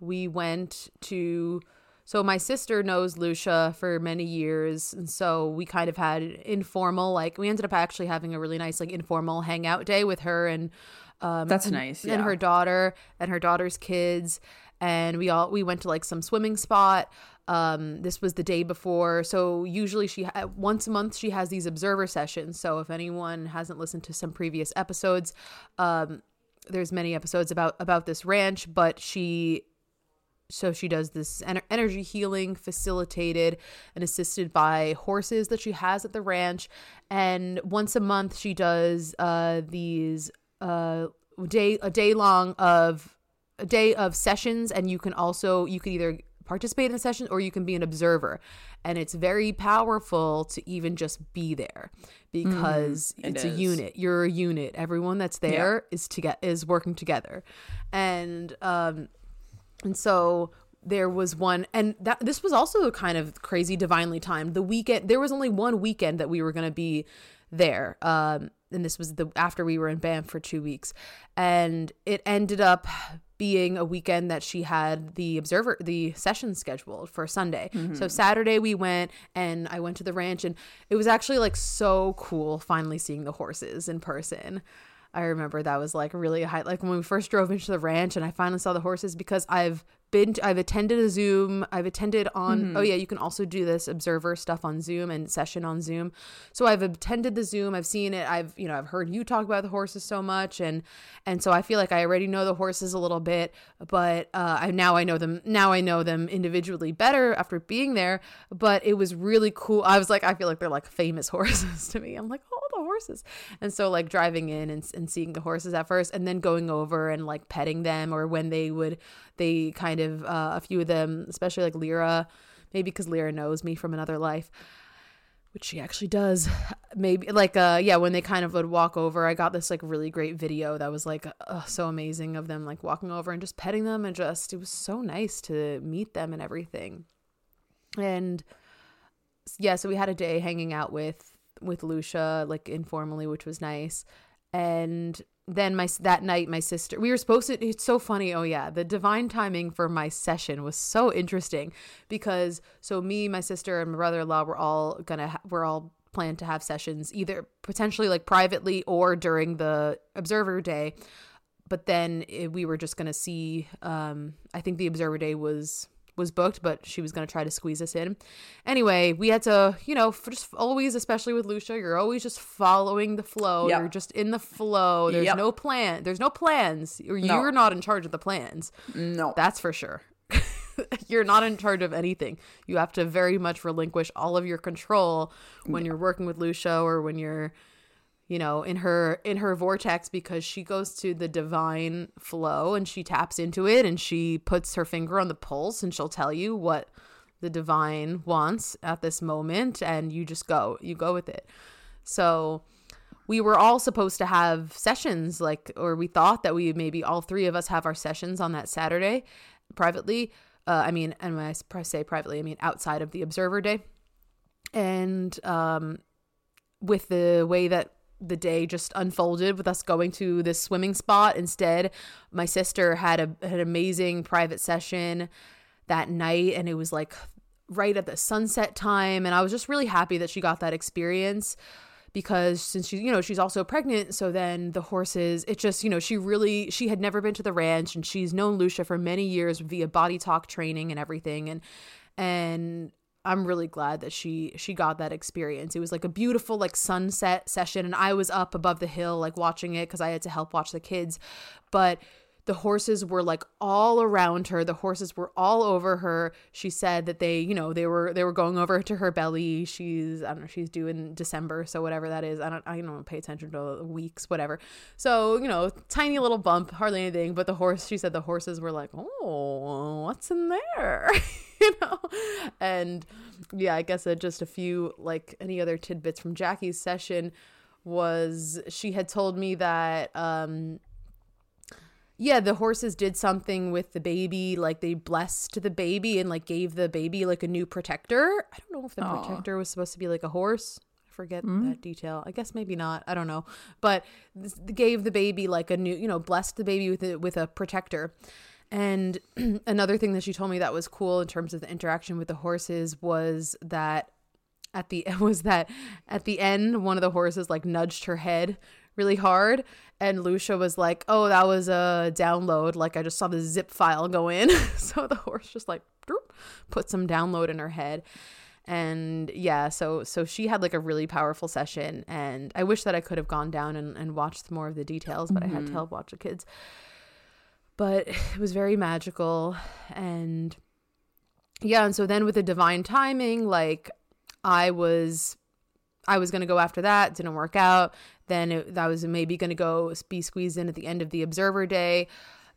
we went to. So my sister knows Loesje for many years. And so we kind of had informal, like, we ended up actually having a really nice, like, informal hangout day with her and, um, that's nice. and her daughter and her daughter's kids. And we all, we went to like some swimming spot. Um, this was the day before. So usually she ha- once a month she has these observer sessions. So if anyone hasn't listened to some previous episodes, um, there's many episodes about about this ranch, but she so she does this energy healing facilitated and assisted by horses that she has at the ranch. And once a month she does uh these uh day a day long of a day of sessions. And you can also you can either participate in the session or you can be an observer. And it's very powerful to even just be there because Mm, it's is. a unit. You're a unit. Everyone that's there is to get is working together. And um and so there was one and that this was also kind of crazy divinely timed the weekend there was only one weekend that we were going to be there um and this was the after we were in Banff for 2 weeks and it ended up being a weekend that she had the observer the session scheduled for Sunday. So Saturday we went and I went to the ranch and it was actually like so cool finally seeing the horses in person. I remember that was like really high like when we first drove into the ranch and I finally saw the horses because I've been to, I've attended a Zoom, I've attended on oh yeah, you can also do this observer stuff on Zoom and session on Zoom. So I've attended the Zoom, I've seen it, I've you know, I've heard you talk about the horses so much and and so I feel like I already know the horses a little bit, but uh I now I know them now I know them individually better after being there, but it was really cool. I was like I feel like they're like famous horses to me. I'm like, "Oh, the horses." And so like driving in and and seeing the horses at first and then going over and like petting them or when they would they kind of uh, a few of them especially like lyra maybe because lyra knows me from another life which she actually does maybe like uh yeah when they kind of would walk over i got this like really great video that was like uh, so amazing of them like walking over and just petting them and just it was so nice to meet them and everything and yeah so we had a day hanging out with with Loesje like informally which was nice. And then my that night my sister we were supposed to it's so funny oh yeah the divine timing for my session was so interesting because so me my sister and my brother-in-law were all gonna ha- we're all planned to have sessions either potentially like privately or during the observer day. But then eh, we were just gonna see um i think the observer day was was booked but she was gonna try to squeeze us in. Anyway we had to you know just always especially with Loesje you're always just following the flow. Yep. you're just in the flow. There's Yep. no plan there's no plans. Or you're not in charge of the plans. No. that's for sure. You're not in charge of anything. You have to very much relinquish all of your control when you're working with Loesje or when you're you know in her in her vortex because she goes to the divine flow and she taps into it and she puts her finger on the pulse and she'll tell you what the divine wants at this moment and you just go you go with it. So we were all supposed to have sessions like or we thought that we maybe all three of us have our sessions on that saturday privately uh, i mean and when i say privately i mean outside of the observer day. And um with the way that the day just unfolded with us going to this swimming spot. Instead my sister had a had an amazing private session that night and it was like right at the sunset time and I was just really happy that she got that experience because since she you know she's also pregnant so then the horses it just you know she really she had never been to the ranch and she's known Loesje for many years via body talk training and everything and and I'm really glad that she she got that experience. It was like a beautiful like sunset session and I was up above the hill like watching it cuz I had to help watch the kids. But the horses were like all around her. The horses were all over her. She said that they, you know, they were they were going over to her belly. She's I don't know, she's due in December, so whatever that is. I don't I don't pay attention to weeks, whatever. So, you know, tiny little bump, hardly anything, but the horse she said the horses were like, "Oh, what's in there?" you know. And yeah, I guess uh, just a few like any other tidbits from Jackie's session was she had told me that um yeah, the horses did something with the baby, like they blessed the baby and like gave the baby like a new protector. I don't know if the Aw. protector was supposed to be like a horse. I forget that detail. I guess maybe not. I don't know. But gave the baby like a new, you know, blessed the baby with a, with a protector. And another thing that she told me that was cool in terms of the interaction with the horses was that at the was that at the end one of the horses like nudged her head really hard and Loesje was like, "Oh, that was a download. Like I just saw the zip file go in." so the horse just like droop. put some download in her head and yeah so so she had like a really powerful session and i wish that i could have gone down and, and watched more of the details but mm-hmm. i had to mm-hmm. help watch the kids but it was very magical. And yeah and so then with the divine timing like i was i was going to go after that didn't work out. Then it, that was maybe going to go be squeezed in at the end of the observer day.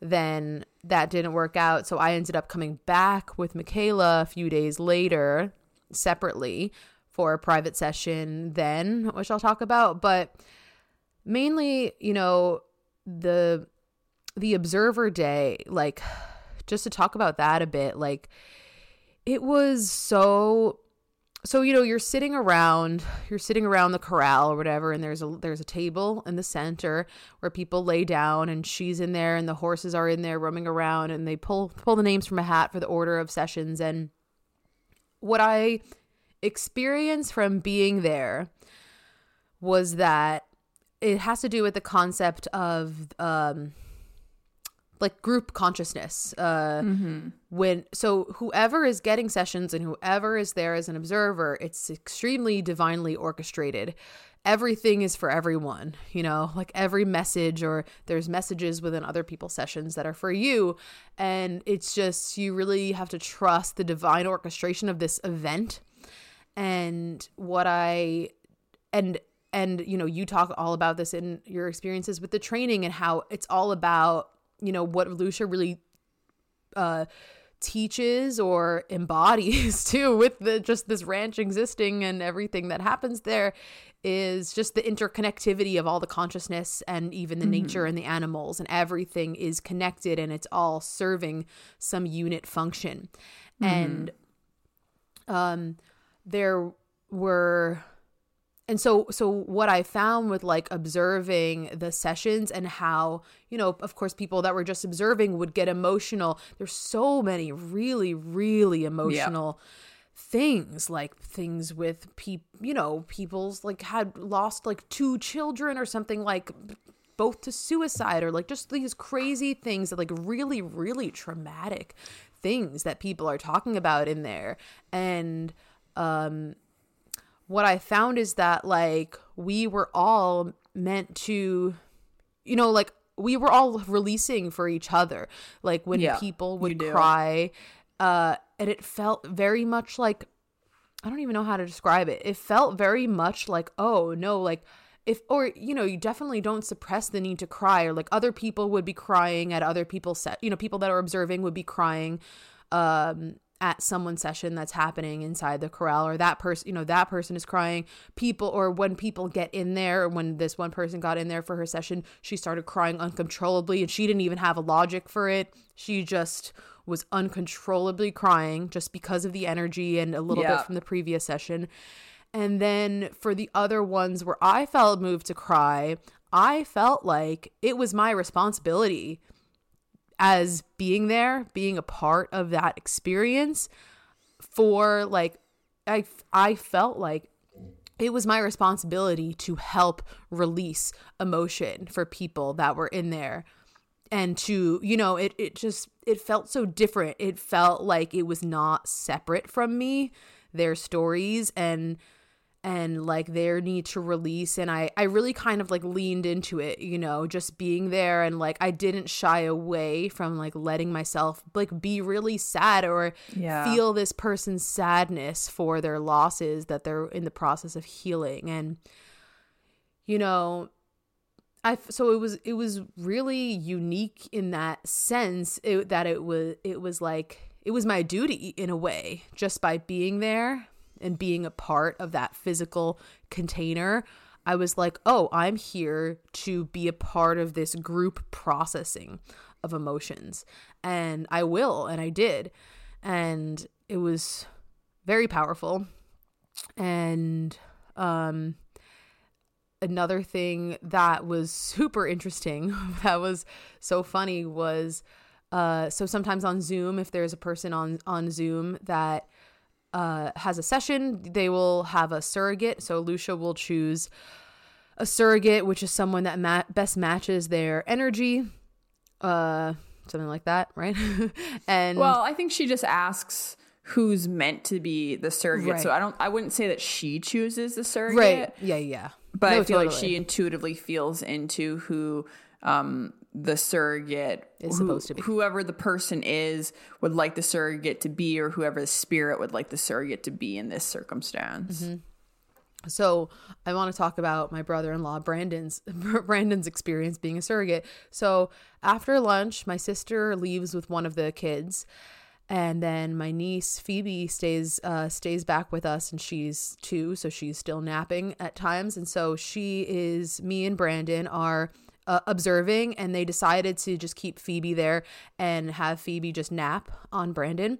Then that didn't work out so i ended up coming back with Mikayla a few days later separately for a private session then, which I'll talk about, but mainly, you know, the the observer day, like just to talk about that a bit, like it was so so you know you're sitting around you're sitting around the corral or whatever and there's a there's a table in the center where people lay down and she's in there and the horses are in there roaming around and they pull pull the names from a hat for the order of sessions. And what i experience from being there was that it has to do with the concept of um like group consciousness uh mm-hmm. when so whoever is getting sessions and whoever is there as an observer it's extremely divinely orchestrated. Everything is for everyone you know? Like every message or there's messages within other people's sessions that are for you. And it's just you really have to trust the divine orchestration of this event. And what I and and you know you talk all about this in your experiences with the training and how it's all about you know what Loesje really uh teaches or embodies too with the just this ranch existing and everything that happens there is just the interconnectivity of all the consciousness and even the mm-hmm. nature and the animals and everything is connected and it's all serving some unit function mm-hmm. and um there were and so so what i found with like observing the sessions and how you know of course people that were just observing would get emotional there's so many really really emotional yeah. things like things with people you know people's like had lost like two children or something like both to suicide or like just these crazy things that like really really traumatic things that people are talking about in there and um what I found is that like we were all meant to you know like we were all releasing for each other like when yeah, people would cry uh and it felt very much like I don't even know how to describe it. It felt very much like, oh no, like if or you know, you definitely don't suppress the need to cry or like other people would be crying at other people's set, you know, people that are observing would be crying um at someone's session that's happening inside the corral or that person you know that person is crying. People or when people get in there when this one person got in there for her session she started crying uncontrollably and she didn't even have a logic for it. She just was uncontrollably crying just because of the energy and a little yeah. bit from the previous session. And then for the other ones where i felt moved to cry i felt like it was my responsibility as being there, being a part of that experience for like I I felt like it was my responsibility to help release emotion for people that were in there and to you know it it just it felt so different. It felt like it was not separate from me their stories and and like their need to release and I I really kind of like leaned into it, you know, just being there and like I didn't shy away from like letting myself like be really sad or yeah. feel this person's sadness for their losses that they're in the process of healing and you know, I so it was it was really unique in that sense it, that it was it was like it was my duty in a way just by being there and being a part of that physical container, I was like, oh, I'm here to be a part of this group processing of emotions. And I will. And I did. And it was very powerful. And um, another thing that was super interesting, that was so funny, was uh, so sometimes on Zoom, if there's a person on, on Zoom that uh, has a session, they will have a surrogate. So Loesje will choose a surrogate, which is someone that ma- best matches their energy, uh, something like that, right? and well, I think she just asks who's meant to be the surrogate. Right. So I don't I wouldn't say that she chooses the surrogate. Right. Yeah, yeah. But No, I feel like she intuitively feels into who um the surrogate Is who- supposed to be. Whoever the person is would like the surrogate to be, or whoever the spirit would like the surrogate to be in this circumstance. Mm-hmm. So I want to talk about my brother-in-law Brandon's Brandon's experience being a surrogate. So after lunch, my sister leaves with one of the kids, and then my niece Phoebe stays uh, stays back with us, and she's two, so she's still napping at times, and so she is me and Brandon are. Uh, observing and they decided to just keep Phoebe there and have Phoebe just nap on Brandon.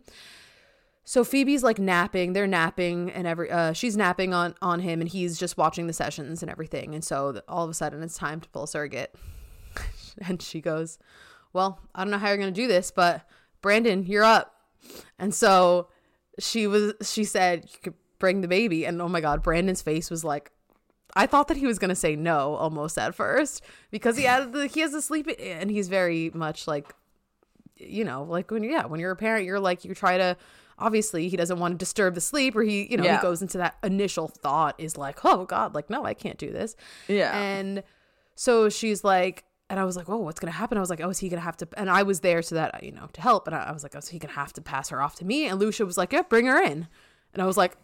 So Phoebe's like napping, they're napping and every uh she's napping on on him and he's just watching the sessions and everything. And so all of a sudden it's time to pull a surrogate. and she goes, "Well, I don't know how you're going to do this, but Brandon, you're up." And so she was she said, "You could bring the baby." And oh my god, Brandon's face was like I thought that he was going to say no almost at first because he had the, he has a sleep and he's very much like you know, like when yeah, when you're a parent, you're like you try to obviously he doesn't want to disturb the sleep or he, you know, Yeah. he goes into that initial thought is like, "Oh god, like no, I can't do this." Yeah. And so she's like and I was like, "Oh, what's going to happen?" I was like, "Oh, is he going to have to?" And I was there so that, you know, to help. And I, was like, "Oh, is he to have to pass her off to me?" And Loesje was like, "Yeah, bring her in." And I was like,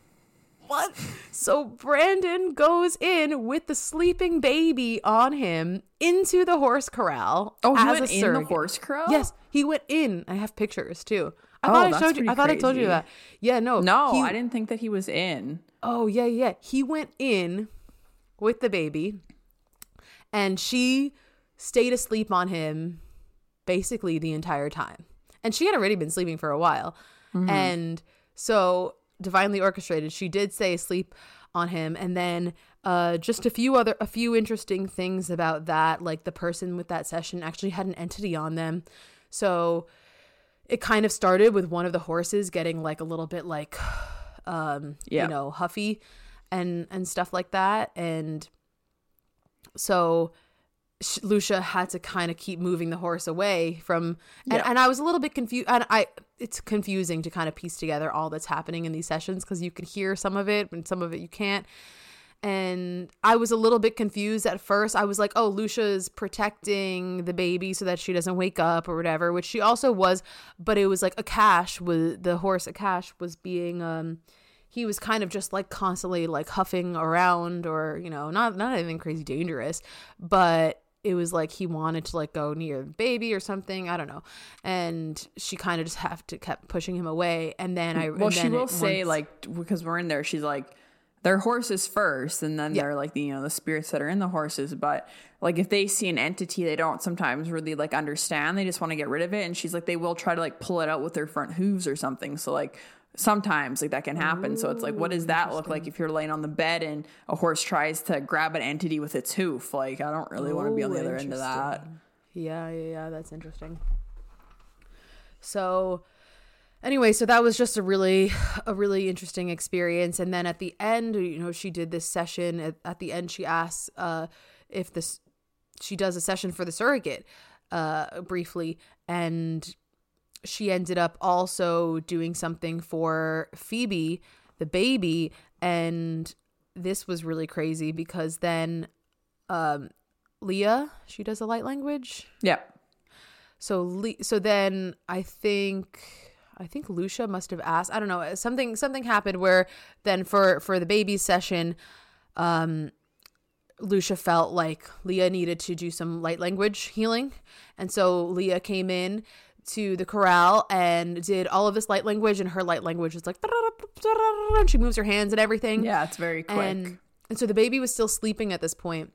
what? So Brandon goes in with the sleeping baby on him into the horse corral. oh, he went in the horse corral. Yes, he went in. I have pictures too. I Oh, thought I that's showed you. I thought I told you that. Yeah, no, No, he- I didn't think that he was in. Oh yeah, yeah. He went in with the baby, and she stayed asleep on him basically the entire time. And she had already been sleeping for a while, mm-hmm. and so divinely orchestrated. She did say sleep on him, and then uh, just a few other a few interesting things about that. Like the person with that session actually had an entity on them, so it kind of started with one of the horses getting like a little bit like um Yeah. you know huffy and and stuff like that and so Loesje had to kind of keep moving the horse away from and, Yeah. and I was a little bit confused and I it's confusing to kind of piece together all that's happening in these sessions because you can hear some of it and some of it you can't and I was a little bit confused at first. I was like, "Oh, Loesje's protecting the baby so that she doesn't wake up or whatever," which she also was, but it was like Akash was the horse Akash was being um he was kind of just like constantly like huffing around or, you know, not not anything crazy dangerous, but it was like he wanted to like go near the baby or something. I don't know. And she kind of just have to kept pushing him away. And then I Well, and she will say once- like because we're in there, she's like their horses first, and then Yeah. they're like the you know the spirits that are in the horses. But like if they see an entity, they don't sometimes really like understand. They just want to get rid of it. And she's like they will try to like pull it out with their front hooves or something. So like sometimes like that can happen. so it's like what does that look like if you're laying on the bed and a horse tries to grab an entity with its hoof? Like I don't really want to be on the other end of that. Yeah, yeah, yeah. That's interesting. So, anyway, so that was just a really, a really interesting experience. And then at the end, you know, she did this session. At, at the end, she asks uh, if this, she does a session for the surrogate uh, briefly, and she ended up also doing something for Phoebe, the baby, and this was really crazy because then um Leah, she does a light language. Yeah. So Le- so then I think I think Loesje must have asked, I don't know, something something happened where then for for the baby session um Loesje felt like Leah needed to do some light language healing. And so Leah came in to the corral and did all of this light language and her light language is like and she moves her hands and everything. Yeah, it's very quick. And and so the baby was still sleeping at this point.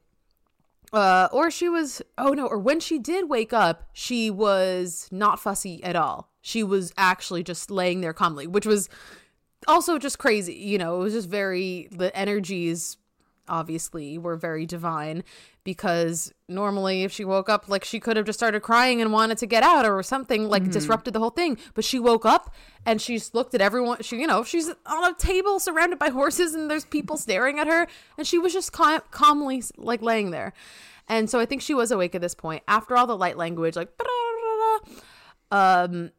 Uh, or she was oh no, or when she did wake up, she was not fussy at all. She was actually just laying there calmly, which was also just crazy. You know, it was just very the energies obviously were very divine because normally if she woke up like she could have just started crying and wanted to get out or something like disrupted the whole thing. But she woke up and she just looked at everyone she you know she's on a table surrounded by horses and there's people staring at her. And she was just cal- calmly like laying there. And so i think she was awake at this point. After all the light language like um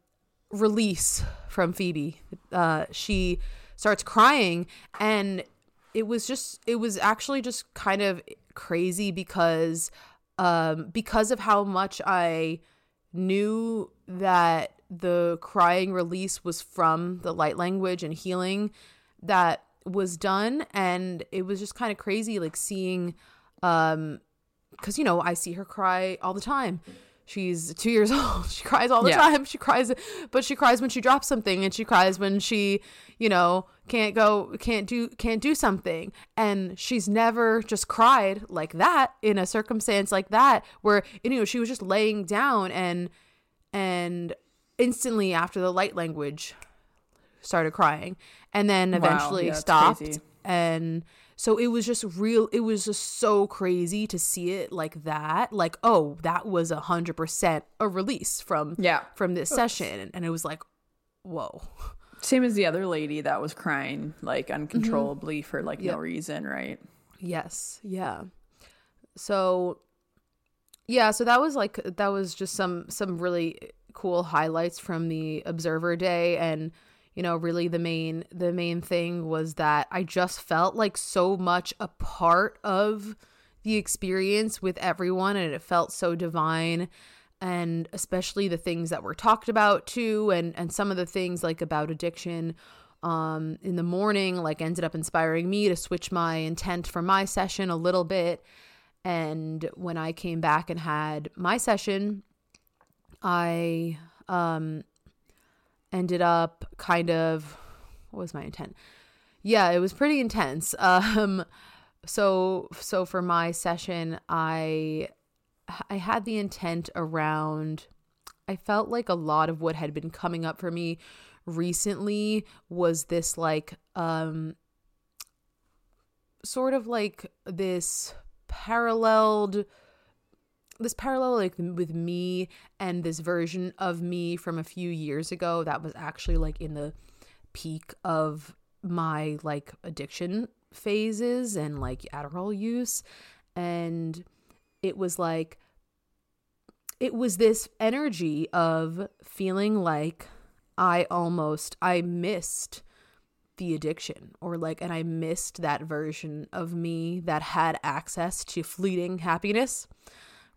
release from Phoebe. Uh, she starts crying, and it was just it was actually just kind of crazy because um, because of how much I knew that the crying release was from the light language and healing that was done. And it was just kind of crazy like seeing um cuz you know I see her cry all the time she's two years old. She cries all the yeah. time. She cries, but she cries when she drops something, and she cries when she, you know, can't go, can't do, can't do something. And she's never just cried like that in a circumstance like that, where you know she was just laying down and and instantly after the light language started crying, and then eventually wow, yeah, stopped and so it was just real, it was just so crazy to see it like that. Like, oh, that was a hundred percent a release from yeah from this session. And it was like, whoa. Same as the other lady that was crying like uncontrollably mm-hmm. for like yep. no reason, right? Yes. Yeah. So yeah, so that was like that was just some some really cool highlights from the observer day and you know really the main the main thing was that i just felt like so much a part of the experience with everyone and it felt so divine. And especially the things that were talked about too and and some of the things like about addiction um in the morning like ended up inspiring me to switch my intent for my session a little bit. And when i came back and had my session i um ended up kind of what was my intent? Yeah, it was pretty intense. Um so so for my session I I had the intent around I felt like a lot of what had been coming up for me recently was this like um sort of like this paralleled this parallel like with me and this version of me from a few years ago that was actually like in the peak of my like addiction phases and like Adderall use. And it was like it was this energy of feeling like I almost I missed the addiction or like and I missed that version of me that had access to fleeting happiness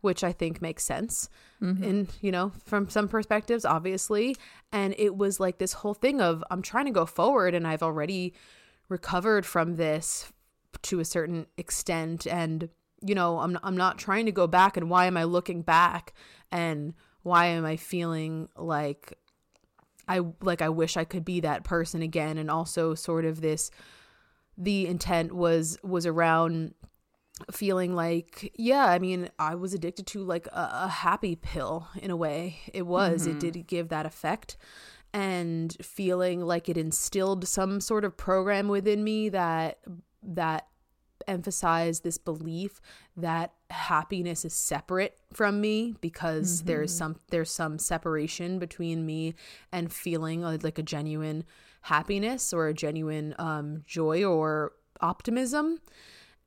which I think makes sense mm-hmm. in, you know, from some perspectives, obviously. And it was like this whole thing of I'm trying to go forward and I've already recovered from this to a certain extent. And, you know, I'm, I'm not trying to go back. And why am I looking back? And why am I feeling like I, like, I wish I could be that person again? And also, sort of this, the intent was, was around feeling like yeah i mean i was addicted to like a, a happy pill in a way it was mm-hmm. it did give that effect and feeling like it instilled some sort of program within me that that emphasized this belief that happiness is separate from me because mm-hmm. there's some there's some separation between me and feeling like a genuine happiness or a genuine um, joy or optimism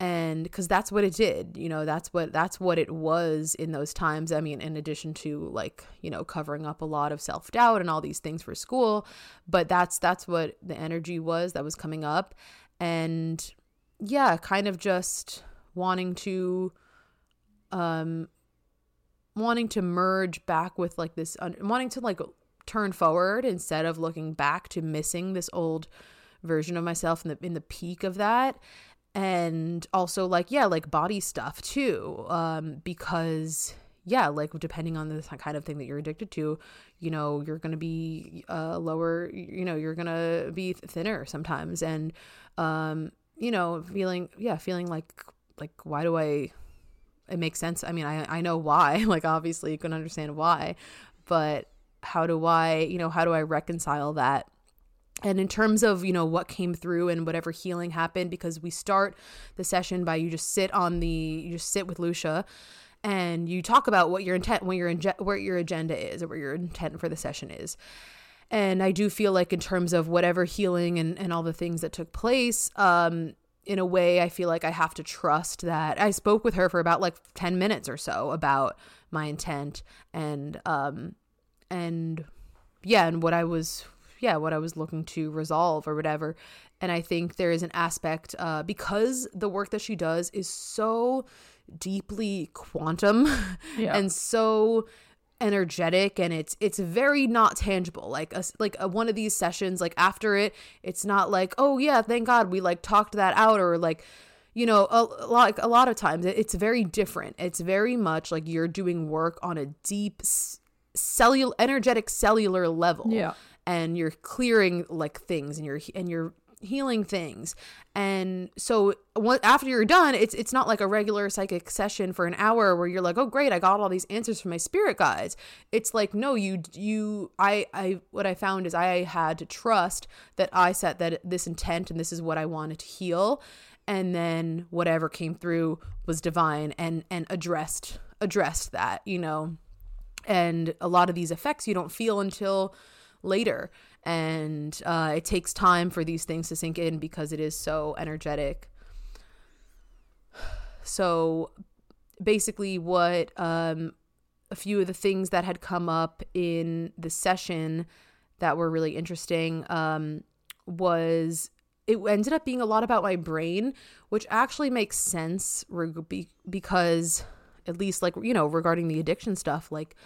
and because that's what it did you know that's what that's what it was in those times. I mean in addition to like you know covering up a lot of self-doubt and all these things for school but that's that's what the energy was that was coming up. And yeah kind of just wanting to um wanting to merge back with like this un- wanting to like turn forward instead of looking back to missing this old version of myself in the in the peak of that and also like yeah like body stuff too um because yeah like depending on the kind of thing that you're addicted to you know you're gonna be uh lower you know you're gonna be thinner sometimes. And um you know feeling yeah feeling like like why do i it makes sense. I mean i i know why like obviously you can understand why but how do i you know how do i reconcile that and in terms of you know what came through and whatever healing happened because we start the session by you just sit on the you just sit with Loesje and you talk about what your intent what your what your agenda is or what your intent for the session is. And i do feel like in terms of whatever healing and, and all the things that took place um in a way i feel like i have to trust that. I spoke with her for about like 10 minutes or so about my intent and um and yeah, and what I was yeah, what I was looking to resolve or whatever. And I think there is an aspect uh, because the work that she does is so deeply quantum Yeah. and so energetic and it's it's very not tangible like a, like a, one of these sessions like after it it's not like oh yeah thank god we like talked that out or like you know a, a lot a lot of times it- it's very different it's very much like you're doing work on a deep cellular energetic cellular level Yeah. And you're clearing like things and you're and you're healing things. And so after you're done it's it's not like a regular psychic session for an hour where you're like oh great i got all these answers from my spirit guides. It's like no you you i i what i found is i had to trust that i set that this intent and this is what i wanted to heal. And then whatever came through was divine and and addressed addressed that you know? And a lot of these effects you don't feel until later. And uh, it takes time for these things to sink in because it is so energetic. So basically what um, a few of the things that had come up in the session that were really interesting um, was it ended up being a lot about my brain which actually makes sense be- because at least like you know regarding the addiction stuff like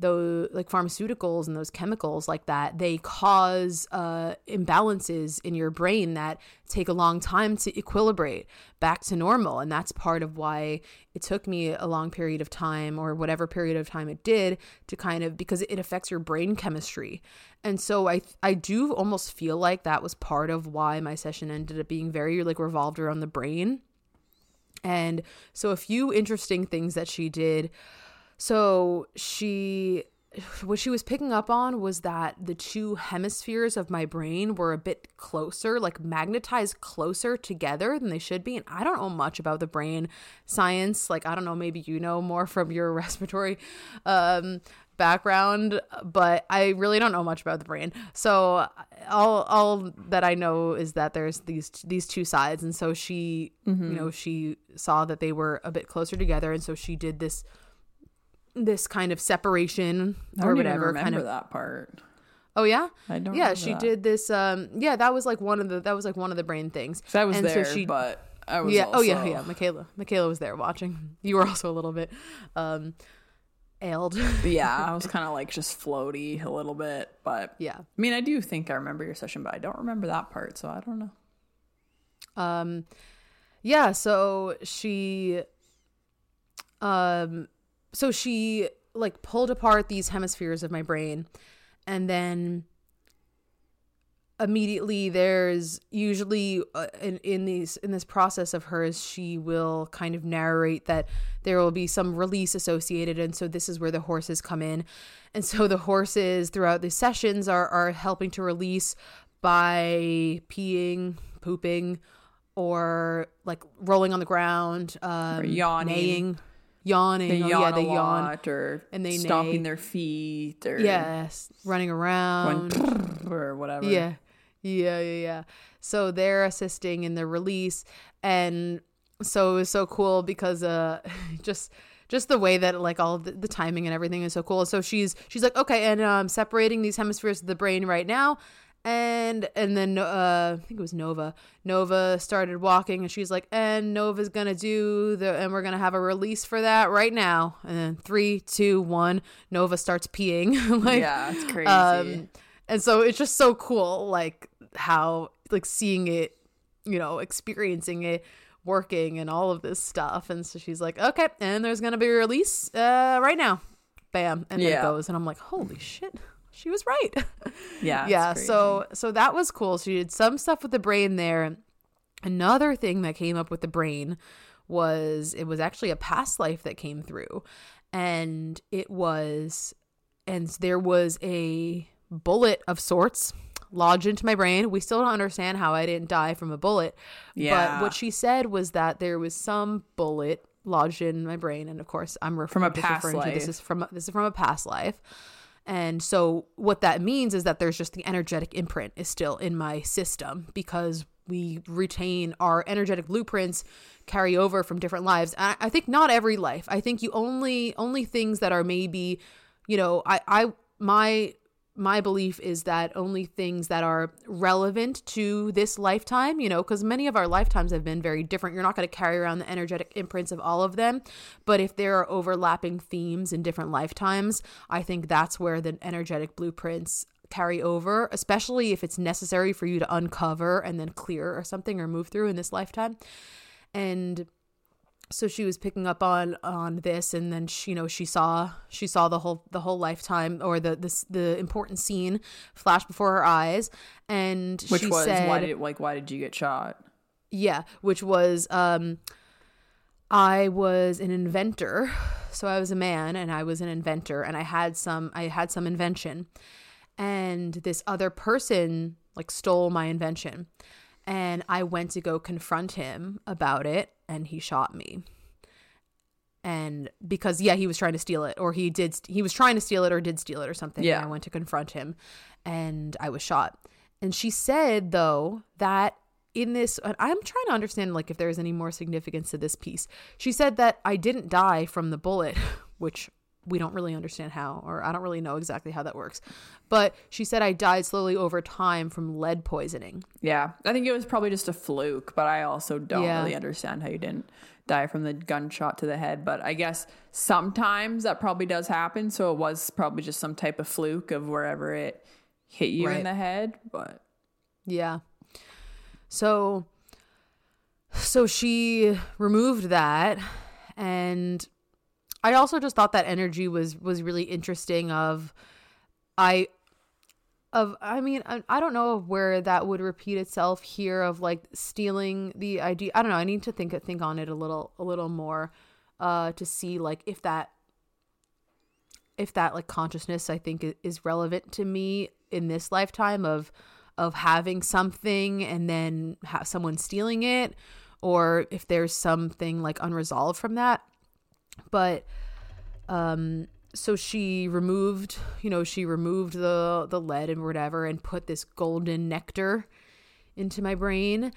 those like pharmaceuticals and those chemicals like that they cause uh imbalances in your brain that take a long time to equilibrate back to normal. And that's part of why it took me a long period of time or whatever period of time it did to kind of because it affects your brain chemistry. And so i i do almost feel like that was part of why my session ended up being very like revolved around the brain. And so a few interesting things that she did so she what she was picking up on was that the two hemispheres of my brain were a bit closer, like magnetized closer together than they should be. And I don't know much about the brain science. Like I don't know, maybe you know more from your respiratory um background, but I really don't know much about the brain. So all all that I know is that there's these these two sides and so she, you know, she saw that they were a bit closer together and so she did this this kind of separation or whatever remember kind of that part. Oh yeah? I don't Yeah, remember she that. did this um yeah, that was like one of the that was like one of the brain things. I was And so there, she- but I was yeah, oh yeah, yeah. Mikayla. Mikayla was there watching. You were also a little bit um ailed. yeah, I was kind of like just floaty a little bit, but yeah. I mean, I do think I remember your session, but I don't remember that part, so I don't know. Um yeah, so she um so she like pulled apart these hemispheres of my brain and then immediately there's usually uh, in, in these in this process of hers she will kind of narrate that there will be some release associated and so this is where the horses come in and so the horses throughout the sessions are are helping to release by peeing pooping or like rolling on the ground um Or yawning. neighing, yawning They oh, yeah they yawn or and they stomping neigh. their feet, or yes running around or whatever. yeah. Yeah, yeah, yeah. So they're assisting in the release and so it was so cool because uh just just the way that like all of the, the timing and everything is so cool. So she's she's like, "Okay, and um separating these hemispheres of the brain right now." And and then uh I think it was Nova. Nova started walking and she's like, "And Nova's to do the and we're to have a release for that right now." And then three, two, one. Nova starts peeing like yeah, it's crazy. um, and so it's just so cool, like how like seeing it, you know, experiencing it, working, and all of this stuff. And so she's like, okay, and there's gonna be a release uh, right now, bam, and then it goes, and I'm like, holy shit, she was right. yeah, yeah. So so that was cool. She did some stuff with the brain there. Another thing that came up with the brain was it was actually a past life that came through, and it was, and there was a bullet of sorts lodged into my brain. We still don't understand how I didn't die from a bullet. Yeah. But what she said was that there was some bullet lodged in my brain, and of course, I'm ref- From a past referring to this is from this is from a past life. And so what that means is that there's just the energetic imprint is still in my system because we retain our energetic blueprints carry over from different lives. I I think not every life. I think you only only things that are maybe, you know, I I my my belief is that only things that are relevant to this lifetime, you know, because many of our lifetimes have been very different. You're not going to carry around the energetic imprints of all of them. But if there are overlapping themes in different lifetimes, I think that's where the energetic blueprints carry over, especially if it's necessary for you to uncover and then clear or something or move through in this lifetime. And so she was picking up on on this and then she, you know she saw she saw the whole the whole lifetime or the the, the important scene flash before her eyes. And Which she was said why did like why did you get shot? yeah which was um I was an inventor. So I was a man and I was an inventor and I had some I had some invention. And this other person like stole my invention. And I went to go confront him about it and he shot me. And because yeah, he was trying to steal it or he did he was trying to steal it or did steal it or something. Yeah. And I went to confront him and I was shot. And she said though that in this I'm trying to understand like if there's any more significance to this piece. She said that I didn't die from the bullet, which we don't really understand how or I don't really know exactly how that works. But she said I died slowly over time from lead poisoning. Yeah, I think it was probably just a fluke, but I also don't Yeah. really understand how you didn't die from the gunshot to the head. But I guess sometimes that probably does happen. So it was probably just some type of fluke of wherever it hit you Right. in the head. But Yeah. So so she removed that and I also just thought that energy was was really interesting of I of I mean I, I don't know where that would repeat itself here of like stealing the idea I don't know I need to think think on it a little a little more uh to see like if that if that like consciousness I think is relevant to me in this lifetime of of having something and then have someone stealing it or if there's something like unresolved from that but um so she removed you know she removed the the lead and whatever and put this golden nectar into my brain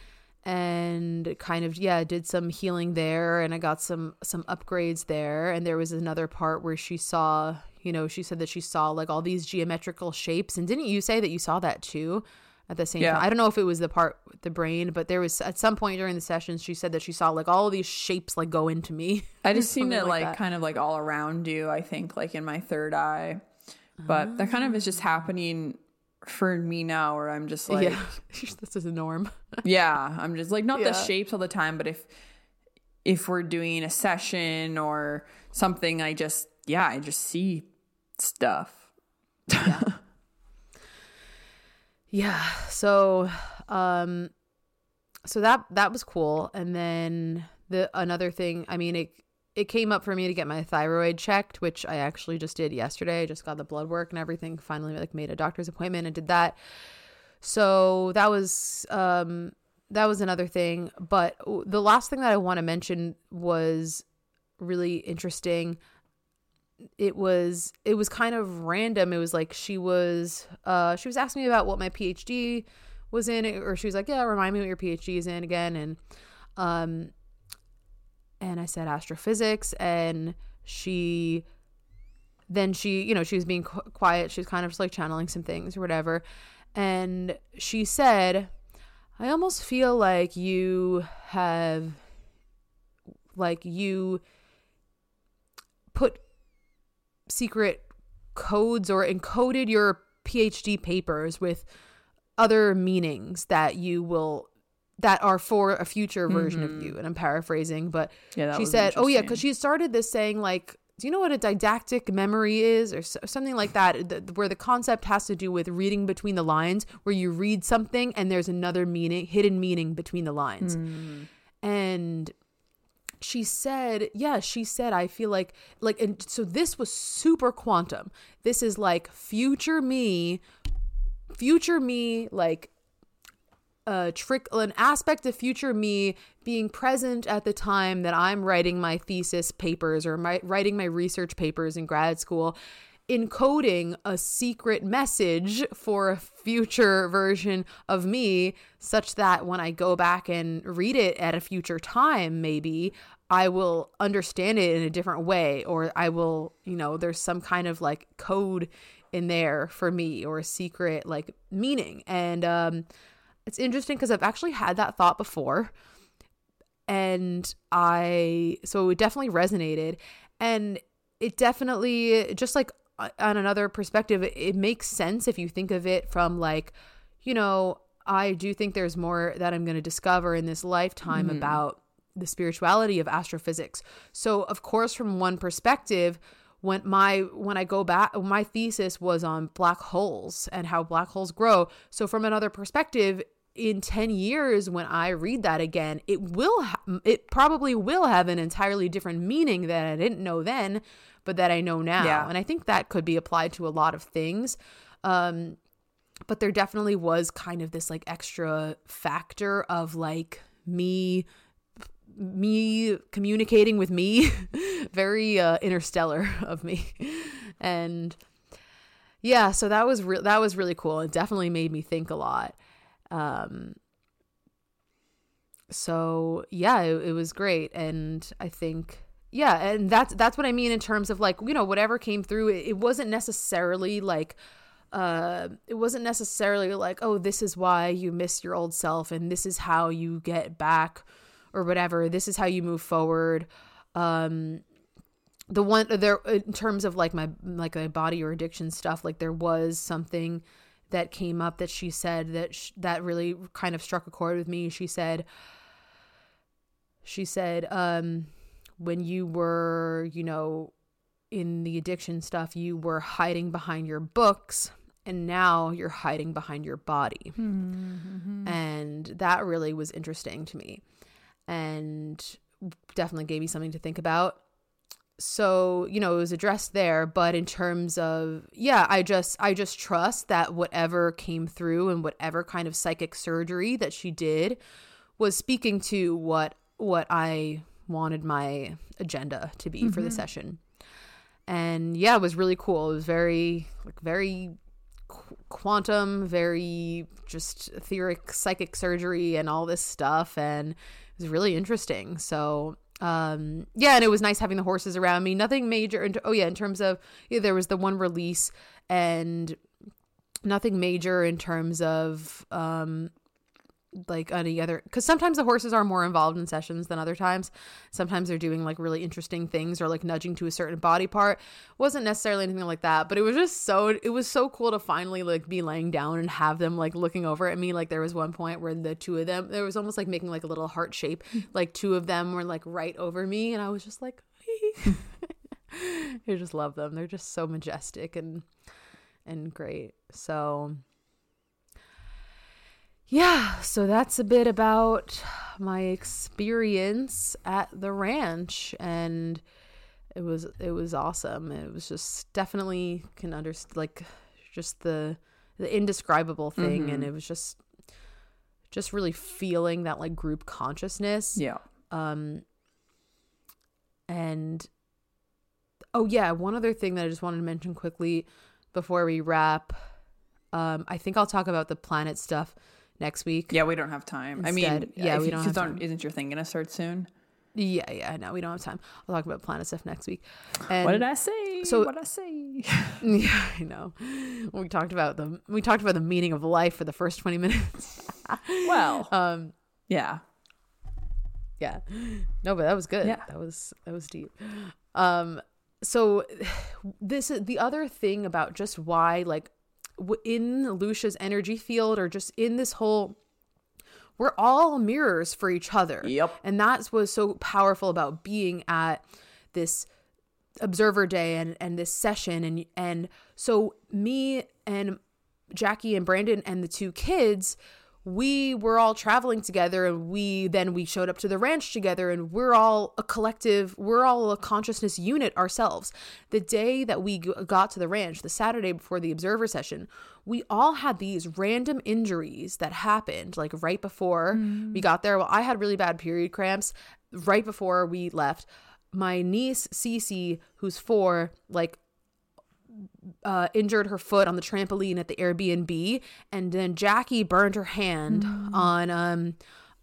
and kind of yeah did some healing there and i got some some upgrades there. And there was another part where she saw you know she said that she saw like all these geometrical shapes and didn't you say that you saw that too at the same Yeah. time. I don't know if it was the part with the brain but there was at some point during the sessions she said that she saw like all of these shapes like go into me. I just seen it like, kind of like all around you, I think, like in my third eye. But that kind of is just happening for me now where I'm just like yeah this is a norm. Yeah. I'm just like not the shapes all the time but if if we're doing a session or something i just yeah i just see stuff. Yeah. Yeah, so um so that that was cool and then the another thing, I mean it it came up for me to get my thyroid checked, which I actually just did yesterday. I just got the blood work and everything. Finally like made a doctor's appointment and did that. So that was um that was another thing, but the last thing that I want to mention was really interesting it was it was kind of random. It was like she was uh she was asking me about what my phd was in or she was like yeah remind me what your phd is in again and um and i said astrophysics and she then she you know she was being qu- quiet. She was kind of just like channeling some things or whatever. And she said i almost feel like you have like you put secret codes or encoded your PhD papers with other meanings that you will that are for a future version of you and I'm paraphrasing but Yeah, she said oh yeah cuz she started this saying like do you know what a didactic memory is or s- something like that th- where the concept has to do with reading between the lines where you read something and there's another meaning hidden meaning between the lines. And she said yeah she said i feel like like and so this was super quantum. This is like future me future me like a trick an aspect of future me being present at the time that i'm writing my thesis papers or my writing my research papers in grad school encoding a secret message for a future version of me such that when i go back and read it at a future time maybe i will understand it in a different way or i will you know there's some kind of like code in there for me or a secret like meaning. And um it's interesting because I've actually had that thought before. And I so it definitely resonated and it definitely just like on another perspective it, it makes sense if you think of it from like you know I do think there's more that I'm going to discover in this lifetime mm-hmm. about the spirituality of astrophysics. So, of course, from one perspective, when my when I go back, my thesis was on black holes and how black holes grow. So, from another perspective, in 10 years when i read that again it will ha- it probably will have an entirely different meaning that i didn't know then but that i know now yeah. and i think that could be applied to a lot of things um but there definitely was kind of this like extra factor of like me me communicating with me very uh, interstellar of me. And yeah so that was re- that was really cool. It definitely made me think a lot. Um so yeah it, it was great. And i think yeah and that's that's what i mean in terms of like you know whatever came through it, it wasn't necessarily like uh, it wasn't necessarily like, oh, this is why you miss your old self and this is how you get back or whatever. This is how you move forward. Um, the one there in terms of like my like my body or addiction stuff, like there was something that came up that she said that sh- that really kind of struck a chord with me. She said, she said, um, when you were, you know, in the addiction stuff, you were hiding behind your books and now you're hiding behind your body. Mm-hmm. And that really was interesting to me and definitely gave me something to think about. So, you know, it was addressed there, but in terms of yeah, I just I just trust that whatever came through and whatever kind of psychic surgery that she did was speaking to what what I wanted my agenda to be mm-hmm. for the mm-hmm. session. And yeah, it was really cool. It was very like very quantum, very just etheric psychic surgery and all this stuff. And was really interesting. So, um, yeah, and it was nice having the horses around me. Nothing major. oh, yeah, in terms of, yeah, there was the one release and nothing major in terms of, um, like uh, any other because sometimes the horses are more involved in sessions than other times. Sometimes they're doing like really interesting things or like nudging to a certain body part. Wasn't necessarily anything like that but it was just so it was so cool to finally like be laying down and have them like looking over at me. Like there was one point where the two of them there was almost like making like a little heart shape. Like two of them were like right over me and i was just like I just love them. They're just so majestic and and great. So yeah, so that's a bit about my experience at the ranch and it was it was awesome. It was just definitely can understand like just the the indescribable thing mm-hmm. and it was just just really feeling that like group consciousness. Yeah. Um and oh yeah, one other thing that I just wanted to mention quickly before we wrap. Um I think I'll talk about the planet stuff next week. Yeah, we don't have time. Instead, I mean, yeah, we don't have time. Isn't your thing gonna start soon? Yeah, yeah, no, we don't have time. I'll talk about planet stuff next week. And what did I say? So what did I say? yeah, I know. We talked about the we talked about the meaning of life for the first twenty minutes. well, um, yeah, yeah. No, but that was good. Yeah, that was that was deep. Um, so this is the other thing about just why like in Loesje's energy field or just in this whole we're all mirrors for each other. Yep. And that's what's so powerful about being at this observer day and and this session and and so me and Jackie and Brandon and the two kids we were all traveling together and we then we showed up to the ranch together and we're all a collective we're all a consciousness unit ourselves. The day that we got to the ranch the saturday before the observer session we all had these random injuries that happened like right before mm. we got there. Well i had really bad period cramps right before we left. My niece Cece, who's four, like uh, injured her foot on the trampoline at the Airbnb, and then Jackie burned her hand mm. on um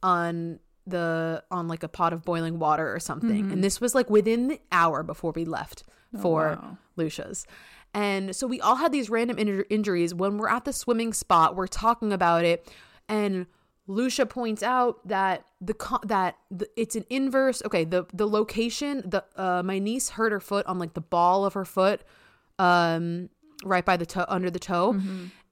on the on like a pot of boiling water or something. Mm-hmm. And this was like within the hour before we left oh, for wow. Loesje's. And so we all had these random in- injuries. When we're at the swimming spot, we're talking about it, and Loesje points out that the co- that the, it's an inverse. Okay, the the location. The uh, my niece hurt her foot on like the ball of her foot, um, right by the toe under the toe,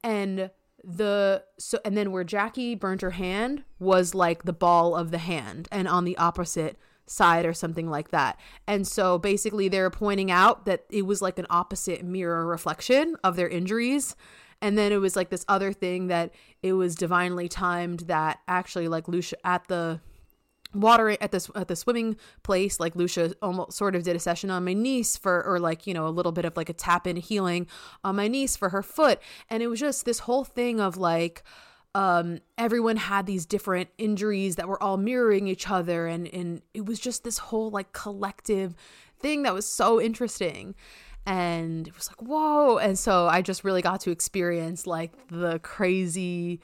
and the so and then where Jackie burned her hand was like the ball of the hand, and on the opposite side or something like that. And so basically they're pointing out that it was like an opposite mirror reflection of their injuries. And then it was like this other thing that it was divinely timed that actually like Loesje at the water at this at the swimming place like Loesje almost sort of did a session on my niece for or like you know a little bit of like a tap in healing on my niece for her foot. And it was just this whole thing of like um everyone had these different injuries that were all mirroring each other. And and it was just this whole like collective thing that was so interesting. And it was like whoa. And so i just really got to experience like the crazy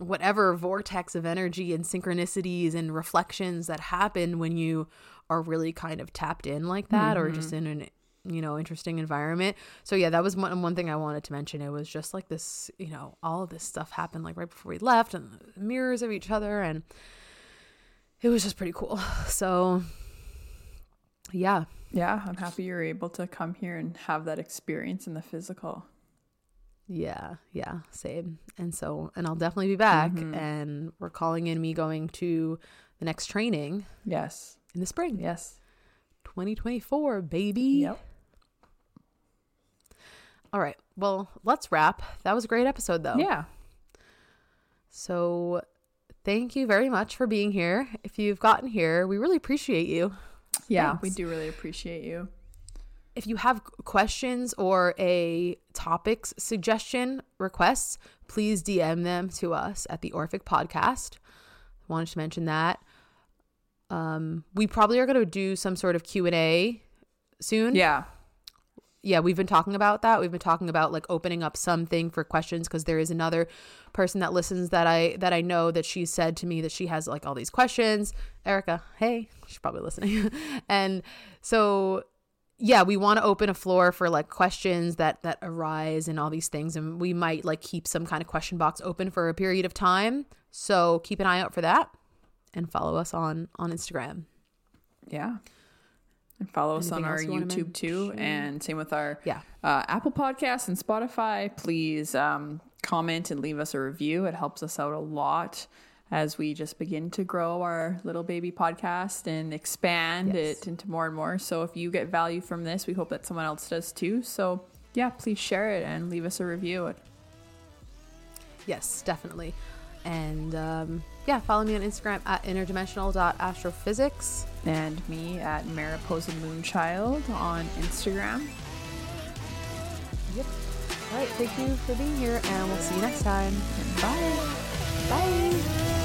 whatever vortex of energy and synchronicities and reflections that happen when you are really kind of tapped in like that or just mm-hmm. in an you know interesting environment. So yeah that was one, one thing i wanted to mention. It was just like this you know all of this stuff happened like right before we left and the mirrors of each other and it was just pretty cool. So yeah. Yeah, I'm happy you're able to come here and have that experience in the physical. Yeah, yeah, same. And so, and I'll definitely be back. Mm-hmm. And we're calling in me going to the next training Yes. in the spring, Yes. 2024, baby. Yep. All right. Well, let's wrap. That was a great episode, though. Yeah. So, thank you very much for being here. If you've gotten here, we really appreciate you. Yeah. We do really appreciate you. If you have questions or a topics suggestion requests, please DM them to us at the Orphic Podcast. Wanted to mention that. Um, we probably are going to do some sort of Q and A soon. Yeah. yeah, we've been talking about that. We've been talking about like opening up something for questions because there is another person that listens that I that I know that she said to me that she has like all these questions. Erica, hey, she's probably listening. and so yeah, we want to open a floor for like questions that that arise and all these things and we might like keep some kind of question box open for a period of time. So keep an eye out for that and follow us on on Instagram. Yeah. And follow us Anything on our you YouTube too. And same with our Yeah. uh, Apple Podcasts and Spotify. Please um, comment and leave us a review. It helps us out a lot as we just begin to grow our little baby podcast and expand Yes. it into more and more. So if you get value from this, we hope that someone else does too. So yeah, please share it and leave us a review. Yes, definitely. And um, yeah, follow me on Instagram at interdimensional.astrophysics. And me at Mariposa Moonchild on Instagram. Yep. All right. Thank you for being here, and we'll see you next time. Bye. Bye.